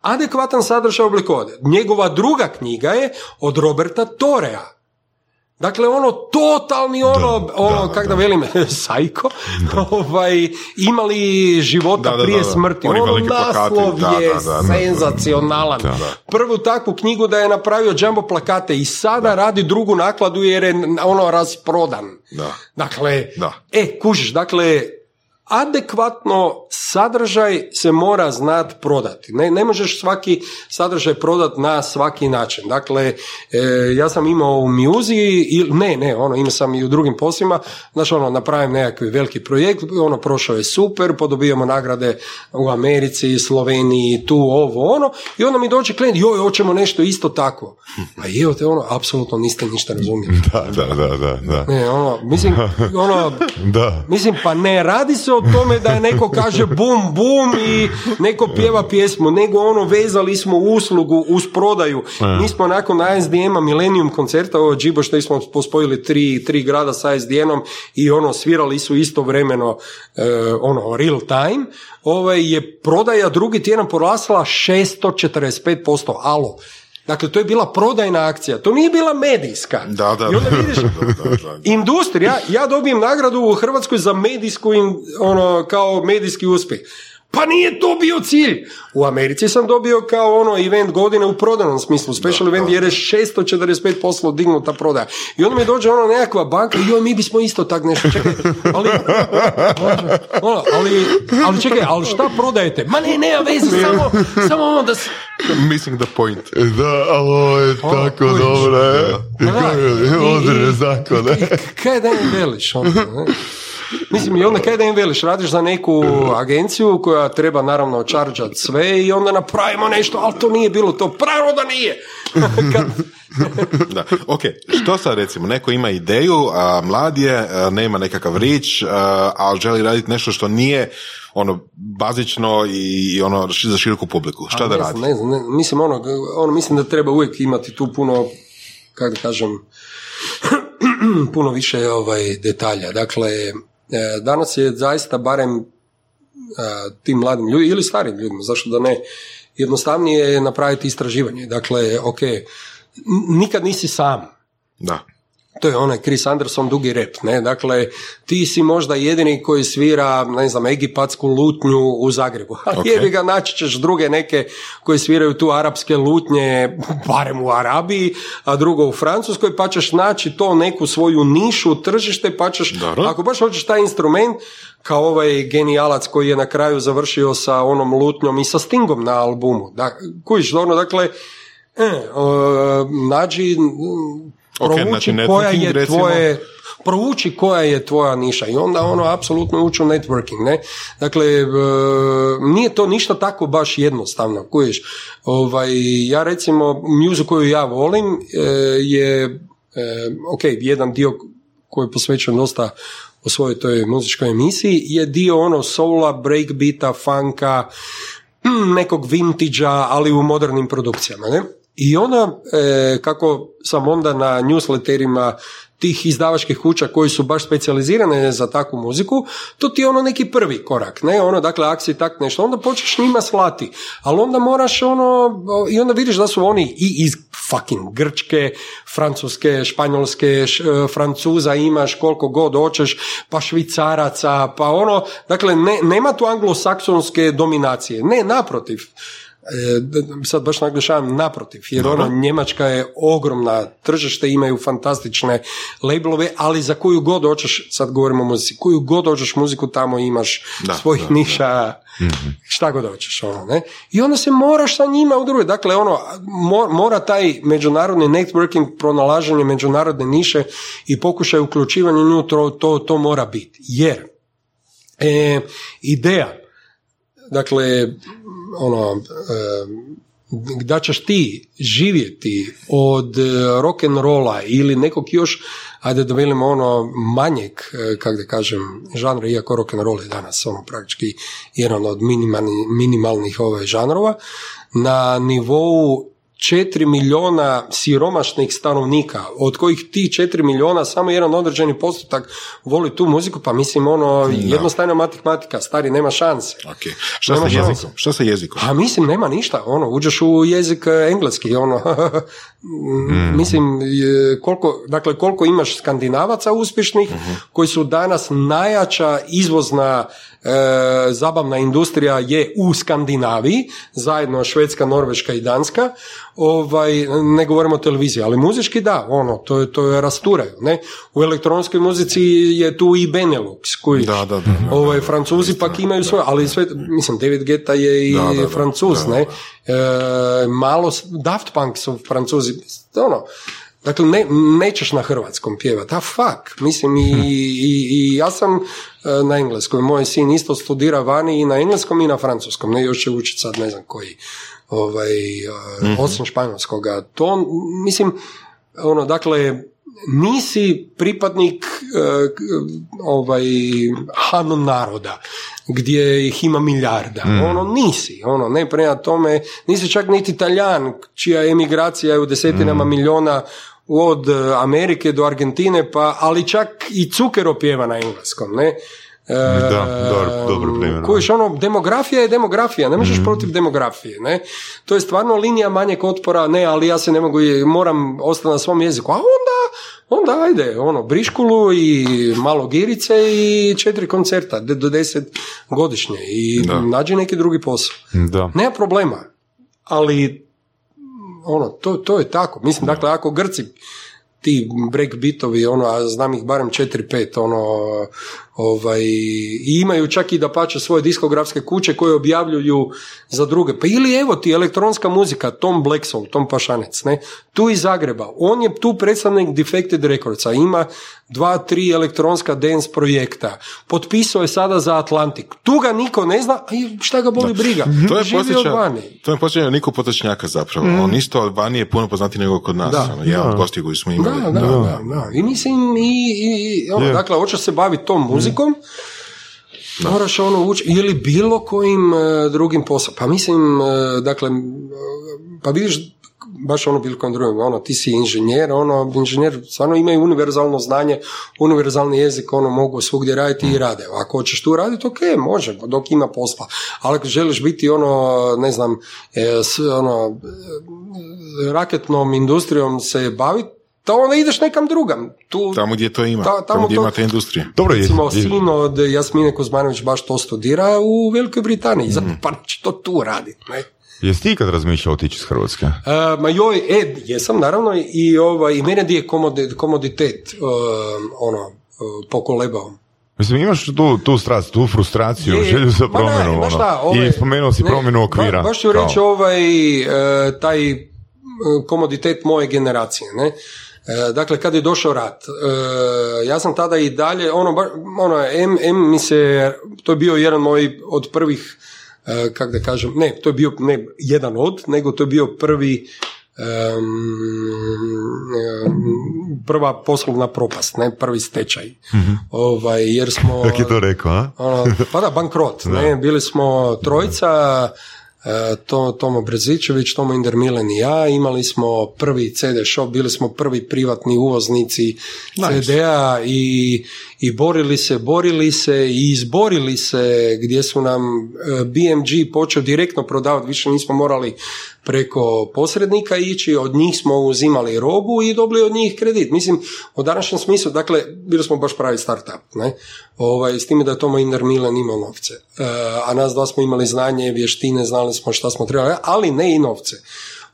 adekvatan sadržaj oblikovati. Njegova druga knjiga je od Roberta Torea Dakle, ono, totalni ono, ono, kak da, velim, sajko, ovaj, imali života prije smrti. ono, naslov je senzacionalan. Prvu takvu knjigu da je napravio jumbo plakate i sada radi drugu nakladu jer je ono rasprodan. Dakle, e, kužiš, dakle, adekvatno sadržaj se mora znat prodati. Ne, ne možeš svaki sadržaj prodat na svaki način. Dakle, e, ja sam imao u Muzi, ne, ne, ono, imao sam i u drugim poslima, znači ono, napravim nekakvi veliki projekt, ono, prošao je super, podobijamo nagrade u Americi, Sloveniji, tu, ovo, ono, i onda mi dođe klijent, joj, hoćemo nešto isto tako. A je, te ono, apsolutno niste ništa razumjeli. Da, da, da, da. da. Ne, ono, mislim, ono, da. mislim, pa ne radi se o tome da je neko kaže bum, bum i neko pjeva pjesmu, nego ono, vezali smo uslugu uz prodaju. Mi smo nakon ASDM-a Millennium koncerta, ovo Džibo što smo pospojili tri, tri grada sa ASDM-om i ono, svirali su istovremeno e, ono, real time, ovaj, je prodaja drugi tjedan porasla 645%, alo. Dakle, to je bila prodajna akcija, to nije bila medijska. Da, da, I onda vidiš, industrija, ja dobijem nagradu u Hrvatskoj za medijsku, ono, kao medijski uspjeh. Pa nije to bio cilj. U Americi sam dobio kao ono event godine u prodanom smislu, special event jer je 645% dignuta prodaja. I onda mi dođe ono nekakva banka i joj mi bismo isto tak nešto, čekaj, ali, ono, ali, ali čekaj, ali šta prodajete? Ma ne, nema veze, samo, samo ono da se... Missing the point. Da, ali ovo je tako dobro, je. Odre zakone. Kaj da im veliš, ono, ne? Mislim, i onda kaj da im veliš, radiš za neku agenciju koja treba naravno čarđat sve i onda napravimo nešto, ali to nije bilo to, pravo da nije. da, ok, što sad recimo, neko ima ideju, a mlad je, nema nekakav rič, ali želi raditi nešto što nije ono bazično i ono za široku publiku. Šta da radi? Ne znam, ne, mislim ono, ono, mislim da treba uvijek imati tu puno, kako da kažem, puno više ovaj detalja. Dakle, danas je zaista barem e, tim mladim ljudima ili starim ljudima, zašto da ne, jednostavnije je napraviti istraživanje. Dakle, ok, nikad nisi sam. Da. To je onaj Chris Anderson dugi rep, ne? Dakle, ti si možda jedini koji svira, ne znam, egipatsku lutnju u Zagrebu. Ali okay. ga naći ćeš druge neke koji sviraju tu arapske lutnje, barem u Arabiji, a drugo u Francuskoj, pa ćeš naći to neku svoju nišu, tržište, pa ćeš, ako baš hoćeš taj instrument, kao ovaj genijalac koji je na kraju završio sa onom lutnjom i sa Stingom na albumu. Da, kujiš, ono, dakle, e, nađi Provuči znači koja je recimo... tvoje provuči koja je tvoja niša i onda ono apsolutno uči u networking, ne? Dakle, e, nije to ništa tako baš jednostavno, kuješ. Ovaj, ja recimo, muzu koju ja volim e, je, e, ok, jedan dio koji je posvećen dosta u svojoj toj muzičkoj emisiji je dio ono soula, breakbeata, funka, hm, nekog vintage ali u modernim produkcijama, ne? I onda, e, kako sam onda na newsletterima tih izdavačkih kuća koji su baš specijalizirane za takvu muziku, to ti je ono neki prvi korak, ne, ono, dakle, akcije tak nešto, onda počneš njima slati, ali onda moraš ono, i onda vidiš da su oni i iz fucking Grčke, Francuske, Španjolske, e, Francuza imaš koliko god hoćeš, pa Švicaraca, pa ono, dakle, ne, nema tu anglosaksonske dominacije, ne, naprotiv, sad baš naglašavam naprotiv, jer ono Njemačka je ogromna tržište, imaju fantastične labelove, ali za koju god hoćeš, sad govorimo o muzici, koju god hoćeš muziku, tamo imaš da, svojih niša, mhm. šta god hoćeš, ono, ne? I onda se moraš sa njima udružiti, dakle, ono, mora taj međunarodni networking, pronalaženje međunarodne niše i pokušaj uključivanja nju, to, to, to mora biti, jer e, ideja, dakle, ono, da ćeš ti živjeti od e, rock and rolla ili nekog još, ajde da velimo ono manjeg, e, kako da kažem, žanra, iako rock and roll je danas ono praktički jedan od minimalnih ove žanrova, na nivou 4 milijuna siromašnih stanovnika, od kojih ti 4 milijuna samo jedan određeni postotak voli tu muziku, pa mislim ono, jednostavna matematika, stari, nema šanse. Okay. Šta sa jezikom? Šta sa jezikom? A mislim, nema ništa, ono, uđeš u jezik e, engleski, ono, mm. mislim, koliko, dakle, koliko imaš skandinavaca uspješnih, mhm. koji su danas najjača izvozna e, zabavna industrija je u Skandinaviji, zajedno Švedska, Norveška i Danska, ovaj, ne govorimo o televiziji, ali muzički da, ono, to je, to je rasturaju, ne? U elektronskoj muzici je tu i Benelux, koji, Da, da, da, ovaj, Francuzi pak imaju svoje, ali sve, mislim, David Guetta je i Da, da, da. Francuz, Da, da. ne? E, malo, Daft Punk su Francuzi, ono, Dakle, ne, nećeš na hrvatskom pjevati, a fuck, mislim i, i, i ja sam e, na engleskom, moj sin isto studira vani i na engleskom i na francuskom, ne još će učiti sad ne znam koji, ovaj, e, osim španjolskoga, to, mislim, ono, dakle, nisi pripadnik e, ovaj Han naroda gdje ih ima milijarda. Ono nisi, ono ne prema tome, nisi čak niti Taljan čija emigracija je u desetinama miliona od Amerike do Argentine, pa ali čak i Cukero pjeva na engleskom, ne? E, Da, dobar- dobar primjer. Kojiš, ono, demografija je demografija, ne možeš protiv demografije, ne? To je stvarno linija manjeg otpora, ne, ali ja se ne mogu, moram ostati na svom jeziku, a onda, onda ajde, ono, briškulu i malo girice i četiri koncerta, do deset godišnje i Da. nađi neki drugi posao. Da. Nema problema, ali ono, to, to je tako. Mislim, dakle, ako Grci ti breakbeatovi, ono, a znam ih barem 4-5, ono, ovaj, i imaju čak i da pače svoje diskografske kuće koje objavljuju za druge. Pa ili evo ti elektronska muzika, Tom Blacksoul, Tom Pašanec, ne, tu iz Zagreba, on je tu predstavnik Defected Recordsa, ima dva, tri elektronska dance projekta, potpisao je sada za Atlantik, tu ga niko ne zna, a i šta ga boli briga, To je živi od posjeća, vani. to je posjeća Niko Potočnjaka zapravo. On isto vani je puno poznati nego kod nas. Da. Ono, jedan od gostiju koji smo imali. Da, da, da, da. I mislim, i, i ono, Je. dakle, hoćeš se baviti tom muzikom, moraš ono ući, ili bilo kojim e, drugim poslom. Pa mislim, e, dakle, e, pa vidiš, baš ono bilo kojim drugim, ono, ti si inženjer, ono, inženjer stvarno imaju univerzalno znanje, univerzalni jezik, ono, mogu svugdje raditi i rade. Ako hoćeš tu raditi, ok, može, dok ima posla. Ali ako želiš biti, ono, ne znam, e, s, ono, e, raketnom industrijom se baviti, to onda ideš nekam drugam. Tu, Tamo gdje to ima. Ta- tamo, tamo gdje to- ima te industrije. Dobro, je, Recimo, je- sin od Jasmine Kuzmanović baš to studira u Velikoj Britaniji. Zato pa će to tu raditi. Ne? jesi ti ikad razmišljao otići iz Hrvatske? E, ma joj, e, jesam naravno i, ovaj, i mene je komodi- komoditet e, ono, e, pokolebao. Mislim, imaš tu, tu strast, tu frustraciju, Je, želju za ne, promjenu. znaš ono. šta, ovaj- I spomenuo si ne, promjenu okvira. Ba, baš ću reći ovaj, taj komoditet moje generacije, ne? E, Dakle, kad je došao rat, e, ja sam tada i dalje, ono, ono, M, M mi se, to je bio jedan moj od prvih, e, kak da kažem, ne, to je bio ne jedan od, nego to je bio prvi em, prva poslovna propast, ne, prvi stečaj. Ovaj, jer smo... Kako je to rekao, a? Ono, pa da, bankrot. Ne? Bili smo trojica, to, Tomo Brezičević, Tomo Indermilen i ja, imali smo prvi CD shop, bili smo prvi privatni uvoznici Nice. CD-a i, i borili se, borili se i izborili se gdje su nam e, BMG počeo direktno prodavati, više nismo morali preko posrednika ići, od njih smo uzimali robu i dobili od njih kredit. Mislim, u današnjem smislu, dakle, bili smo baš pravi startup, ne? Ovaj, s time da je Tomo Inder Milan imao novce. E, a nas dva smo imali znanje, vještine, znali smo šta smo trebali, ali ne i novce.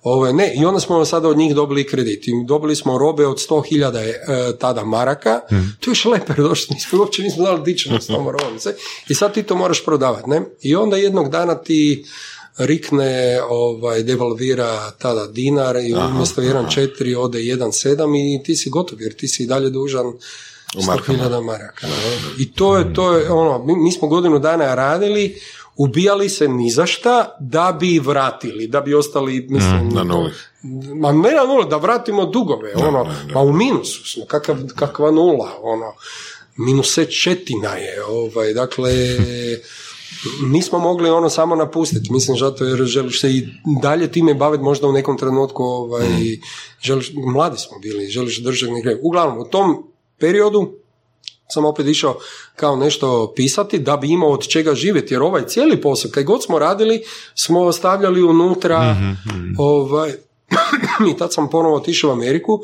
Ovo, ne, i onda smo sada od njih dobili kredit. I dobili smo robe od 100.000 e, tada maraka. To je šleper došli, nismo, uopće nismo znali di ćemo s tom robom. sve. I sad ti to moraš prodavati, ne? I onda jednog dana ti rikne, ovaj, devalvira tada dinar i umjesto 1.4 ode 1.7 i ti si gotov jer ti si i dalje dužan 100.000 maraka. ne? I to je, to je ono, mi, mi smo godinu dana radili, ubijali se ni za šta da bi vratili, da bi ostali, mislim, na nuli. Ma ne na nula, da vratimo dugove, ono, ma u minusu smo, kakav, kakva nula, ono, minuse četina je, ovaj, dakle, nismo mogli ono samo napustiti, mislim, zato jer želiš se i dalje time baviti možda u nekom trenutku, ovaj, želiš, mladi smo bili, želiš držati. Uglavnom, u tom periodu sam opet išao kao nešto pisati da bi imao od čega živjeti, jer ovaj cijeli posao, kaj god smo radili, smo stavljali unutra, ovaj, i tad sam ponovo otišao u Ameriku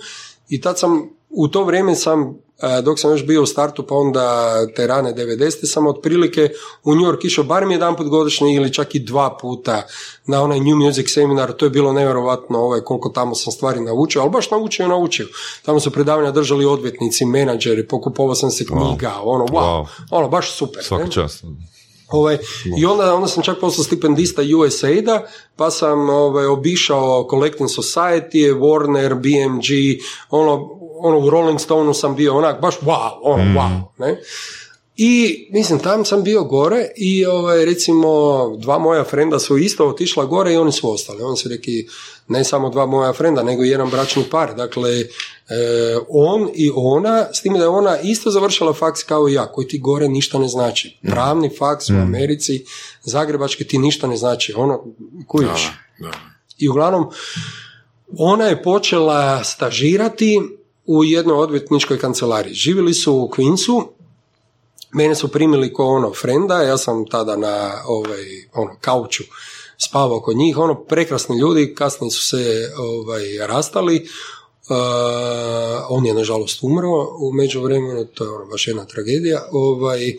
i tad sam, u to vrijeme sam dok sam još bio u startu, pa onda te rane 90. sam otprilike u New York išao barem jedan put godišnje ili čak i dva puta na onaj New Music seminar, to je bilo nevjerojatno ovaj, koliko tamo sam stvari naučio, ali baš naučio i naučio. Tamo su predavanja držali odvjetnici, menadžeri, pokupovao sam se knjiga, ono, wow, ono, baš super. Svaka čast. Ovaj, I onda, onda sam čak postao stipendista USAID-a, pa sam ovaj, obišao Collecting Society, Warner, BMG, ono, ono u Rolling Stoneu sam bio onak, baš wow, ono, mm. wow, ne? I, mislim, tam sam bio gore i, ovaj, recimo, dva moja frenda su isto otišla gore i oni su ostali. Oni su rekli, ne samo dva moja frenda, nego jedan bračni par. Dakle, e, on i ona, s tim da je ona isto završila faks kao i ja, koji ti gore ništa ne znači. Mm. Pravni faks u mm. Americi, zagrebački ti ništa ne znači. Ono, kujiš. I uglavnom, ona je počela stažirati u jednoj odvjetničkoj kancelariji. Živjeli su u Queensu, mene su primili ko ono frenda, ja sam tada na ovaj, ono, kauču spavao kod njih, ono, prekrasni ljudi, kasnije su se ovaj, rastali, Uh, on je nažalost umro u međuvremenu, to je ono baš jedna tragedija, ovaj,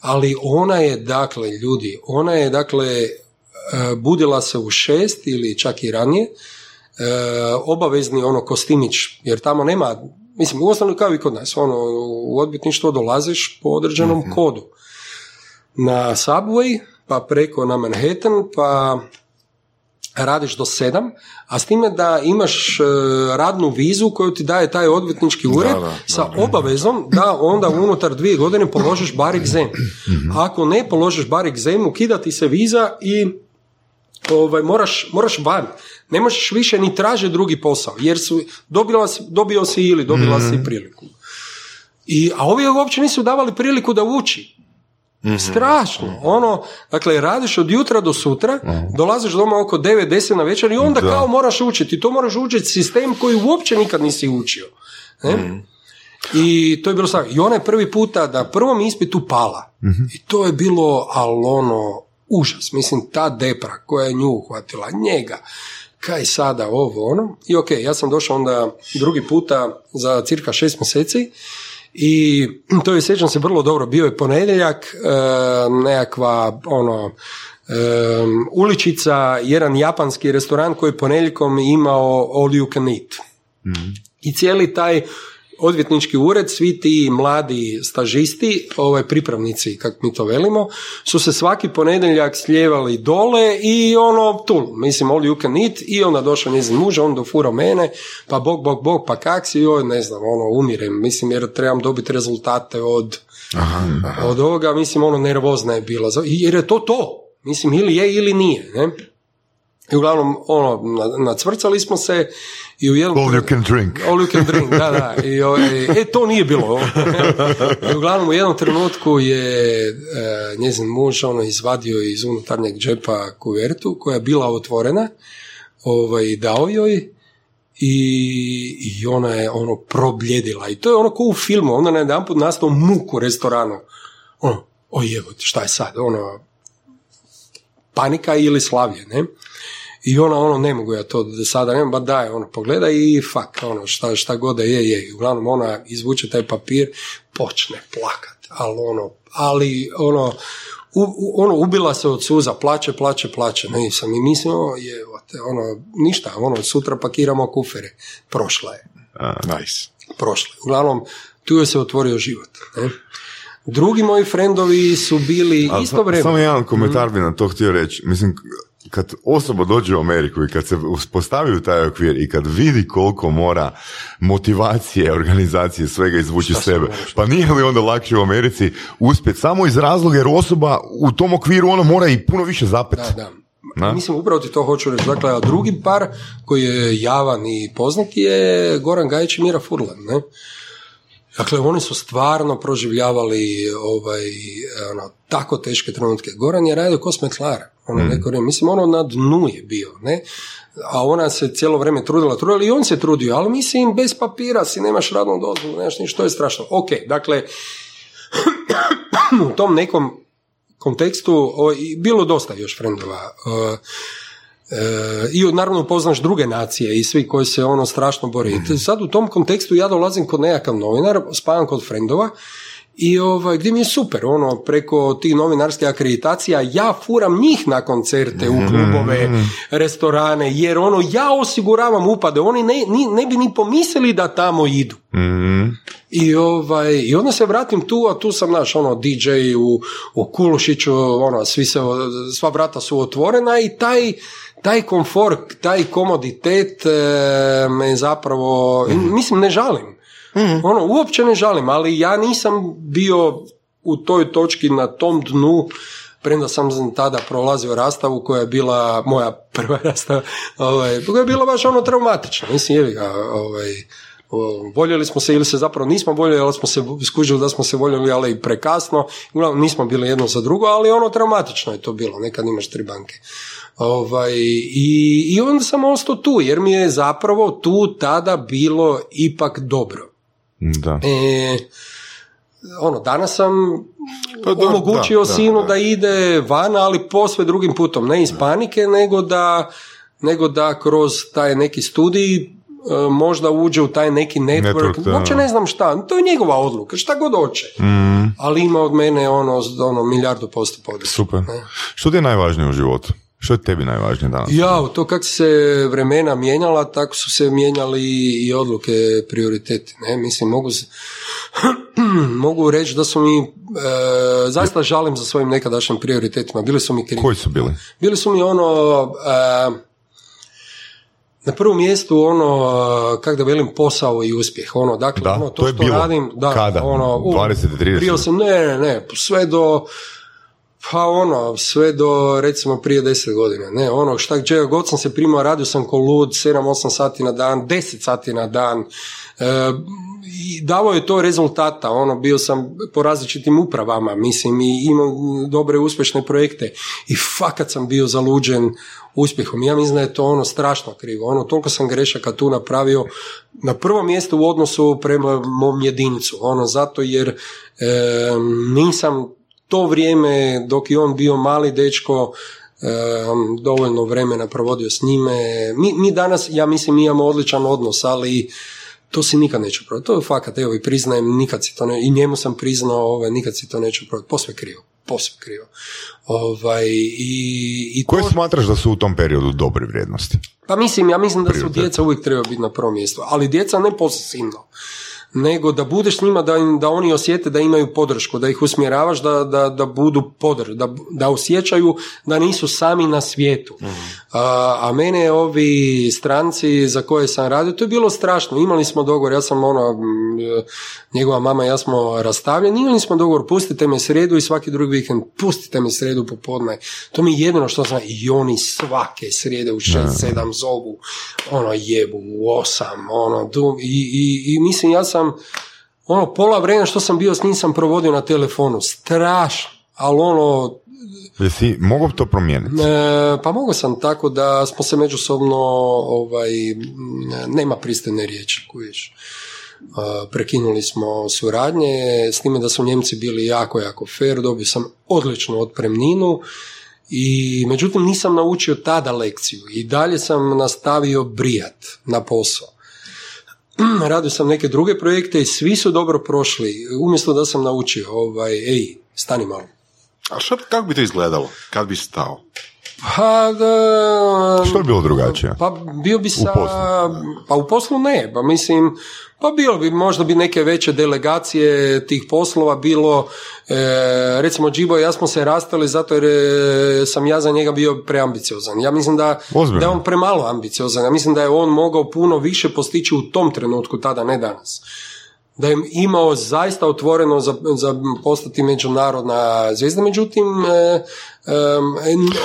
ali ona je dakle, ljudi, ona je dakle uh, budila se u šest ili čak i ranije, obavezni ono kostimić, jer tamo nema, mislim, u kao i kod nas, ono, u odbitništvo dolaziš po određenom mhm. kodu. Na Subway, pa preko na Manhattan, pa radiš do sedam, a s time da imaš e, radnu vizu koju ti daje taj odvjetnički ured sa obavezom da onda unutar dvije godine položiš bar egzem. Mhm. Ako ne položiš bar egzem, ukida ti se viza i ovaj, moraš, moraš van. Ne možeš više ni tražiti drugi posao, jer su, dobila, dobio si ili dobila si mhm. priliku. I, a ovi uopće nisu davali priliku da uči. Mm-hmm. Strašno. Ono, dakle, radiš od jutra do sutra, mm dolaziš doma oko 9-10 na večer i onda kao moraš učiti. To moraš učiti sistem koji uopće nikad nisi učio. Ne? Mhm. I to je bilo I ona je prvi puta da prvom ispitu pala. Mhm. I to je bilo, ali ono, užas. Mislim, ta depra koja je nju uhvatila, njega, kaj sada ovo, ono. I ok, ja sam došao onda drugi puta za cirka šest mjeseci i to je, sjećam se vrlo dobro, bio je ponedjeljak, e, nekakva ono, e, uličica, jedan japanski restoran koji je ponedjeljkom imao all you can eat. mm I cijeli taj odvjetnički ured, svi ti mladi stažisti, ovaj, pripravnici, kako mi to velimo, su se svaki ponedjeljak sljevali dole i ono, tu, mislim, all you can eat, i onda došao njezin muž, on dofurao mene, pa bog, bog, bog, pa kak si, joj, ne znam, ono, umirem, mislim, jer trebam dobiti rezultate od, aha, od ovoga, mislim, ono, nervozna je bila, jer je to to, mislim, ili je ili nije, ne? I uglavnom, ono, nacvrcali smo se i u jednom... All you can drink. All you can drink, da, da. I, e, to nije bilo. I uglavnom, u jednom trenutku je e, njezin muž ono, izvadio iz unutarnjeg džepa kuvertu koja je bila otvorena, ovaj, dao joj i, i ona je ono probljedila. I to je ono ko u filmu, ona na jedan put nastao muk u restoranu. Ono, evo, šta je sad? Ono, panika ili slavlje, ne? I ona, ono, ne mogu ja to da sada nema, ba daj, ono, pogleda i fak, ono, šta, šta god da je, je. I uglavnom ona izvuče taj papir, počne plakat, ali ono, ali ono, u, ono, ubila se od suza, plaće, plaće, plaće, ne, sam i mislim, je, ono, ništa, ono, sutra pakiramo kufere, prošla je. nice. Prošla je. Uglavnom, tu je se otvorio život, ne. Drugi moji frendovi su bili isto vreme. Samo jedan komentar bi na to htio reći. Mislim, kad osoba dođe u Ameriku i kad se uspostavi u taj okvir i kad vidi koliko mora motivacije, organizacije, svega izvući sebe, pa nije li onda lakše u Americi uspjeti samo iz razloga jer osoba u tom okviru ona mora i puno više zapet. Da, da. Mislim, upravo ti to hoću reći. Dakle, a drugi par koji je javan i poznat je Goran Gajić i Mira Furlan. Ne? Dakle, oni su stvarno proživljavali ovaj, ono, tako teške trenutke. Goran je radio kosmetlara. Ono, mm. neko Mislim, ono na dnu je bio, ne? A ona se cijelo vrijeme trudila, trudila i on se trudio, ali mislim, bez papira si nemaš radnu dozvolu, nemaš ništa, to je strašno. Ok, dakle, u tom nekom kontekstu o, bilo dosta još frendova. I naravno poznaš druge nacije i svi koji se ono strašno bore. I sad u tom kontekstu ja dolazim kod nekakav novinar, spavam kod frendova i ovaj, gdje mi je super, ono, preko tih novinarskih akreditacija, ja furam njih na koncerte, u mhm. klubove, restorane, jer ono, ja osiguravam upade, oni ne, ne bi ni pomislili da tamo idu. Mhm. I, ovaj, I onda se vratim tu, a tu sam naš ono DJ u, u Kulušiću, ono, svi se, sva vrata su otvorena i taj, taj komfort, taj komoditet e, me zapravo, mm. mislim ne žalim. Mm. Ono, uopće ne žalim, ali ja nisam bio u toj točki na tom dnu premda sam tada prolazio rastavu koja je bila moja prva rastava, ovaj, koja je bila baš ono traumatična. Mislim, jevi ga, ovaj, voljeli smo se ili se zapravo nismo voljeli, ali smo se skužili da smo se voljeli, ali i prekasno. Uglavnom nismo bili jedno za drugo, ali ono traumatično je to bilo. Nekad imaš tri banke. Ovaj, i, I onda sam ostao tu, jer mi je zapravo tu tada bilo ipak dobro. Da. E, ono, danas sam pa omogućio sinu da, ide van, ali posve drugim putom, ne iz panike, nego da, nego da kroz taj neki studij možda uđe u taj neki network, network uopće ne znam šta, to je njegova odluka, šta god hoće, mm. ali ima od mene ono, ono milijardu posto podrške. Super. Što ti je najvažnije u životu? Što je tebi najvažnije danas? Ja, to kako se vremena mijenjala, tako su se mijenjali i odluke prioriteti. Ne? Mislim, mogu, mogu reći da su mi, e, zaista žalim za svojim nekadašnjim prioritetima. Bili su mi krivi. Koji su bili? Bili su mi ono, e, na prvom mjestu ono, kako da velim, posao i uspjeh. Ono, dakle, da, ono, to, to je bilo. radim, da, Kada? Ono, 20, 30? Prije sam, ne, ne, ne, sve do pa ono, sve do recimo prije deset godina, ne, ono, šta čega god sam se primao, radio sam ko lud, 7-8 sati na dan, 10 sati na dan, e, i davao je to rezultata, ono, bio sam po različitim upravama, mislim, i imao dobre uspješne projekte i fakat sam bio zaluđen uspjehom. Ja mislim da je to ono strašno krivo, ono, toliko sam grešaka tu napravio na prvom mjestu u odnosu prema mom jedincu, ono, zato jer e, nisam to vrijeme dok je on bio mali dečko dovoljno vremena provodio s njime. Mi, mi danas, ja mislim, imamo odličan odnos, ali to si nikad neće provati. To je fakat, evo i priznajem, nikad si to ne, i njemu sam priznao, ovaj, nikad si to neće provati. Posve krivo, posve krivo. Ovaj, i, i Koje smatraš da su u tom periodu dobre vrijednosti? Pa mislim, ja mislim da su djeca uvijek treba biti na prvom mjestu, ali djeca ne posebno nego da budeš s njima, da, da oni osjete da imaju podršku, da ih usmjeravaš da, da, da budu podr, da, da osjećaju da nisu sami na svijetu. Mhm. A, a mene ovi stranci za koje sam radio, to je bilo strašno. Imali smo dogovor, ja sam ono, njegova mama i ja smo rastavljeni, imali smo dogovor, pustite me sredu i svaki drugi vikend, pustite me sredu popodne. To mi je jedino što znam, i oni svake srijede u šest, sedam zovu, ono jebu, u osam, ono, i, i, i mislim, ja sam sam, ono, pola vremena što sam bio s njim sam provodio na telefonu. Strašno, ali ono... Jesi mogu to promijeniti? E, pa mogu sam tako da smo se međusobno, ovaj, nema pristojne riječi, kuješ. E, prekinuli smo suradnje, s time da su Njemci bili jako, jako fair, dobio sam odličnu otpremninu i međutim nisam naučio tada lekciju i dalje sam nastavio brijat na posao. radio sam neke druge projekte i svi su dobro prošli, umjesto da sam naučio, ovaj, ej, stani malo. A što, kako bi to izgledalo, kad bi stao? Pa, da, što bi bilo drugačije? Pa bio bi sa... U poslu? Pa u poslu ne, pa mislim, pa bilo bi, možda bi neke veće delegacije tih poslova bilo, e, recimo Džibo i ja smo se rastali zato jer e, sam ja za njega bio preambiciozan. Ja mislim da, da je on premalo ambiciozan. Ja mislim da je on mogao puno više postići u tom trenutku, tada, ne danas da je imao zaista otvoreno za, za postati međunarodna zvijezda, međutim e,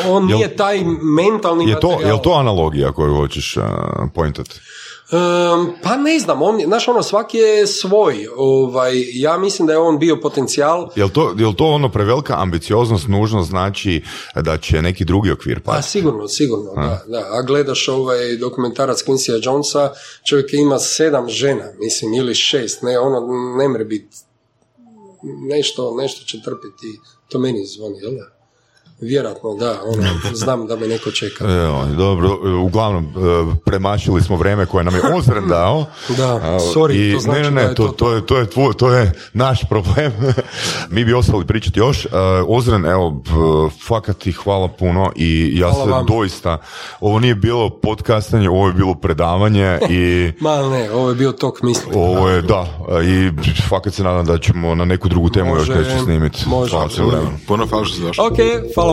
on nije taj mentalni je to, materijal. Je to analogija koju hoćeš uh, pointati? pa ne znam, on, znaš ono, svaki je svoj. Ovaj, ja mislim da je on bio potencijal. Jel to, jel to ono prevelika ambicioznost nužno znači da će neki drugi okvir pa? Pa sigurno, sigurno, a? da, da. A gledaš ovaj dokumentarac Quincy'a Jonesa, čovjek ima sedam žena, mislim, ili šest, ne, ono ne mre biti nešto, nešto će trpiti, to meni zvoni, jel da? Vjerojatno, da, ono, znam da me neko čeka. Evo, dobro, uglavnom, e, premašili smo vrijeme koje nam je Ozren dao. Da, sorry, to znači ne, ne, ne, to, to, je, to, je tvoj, to je naš problem. Mi bi ostali pričati još. Uh, Ozren, evo, fakat ti hvala puno i ja se doista, ovo nije bilo podcastanje, ovo je bilo predavanje i... Ma ne, ovo je bio tok misli. Ovo je, da, i fakat se nadam da ćemo na neku drugu temu Može, još nešto snimiti. Može, hvala Puno hvala što ste Ok, hvala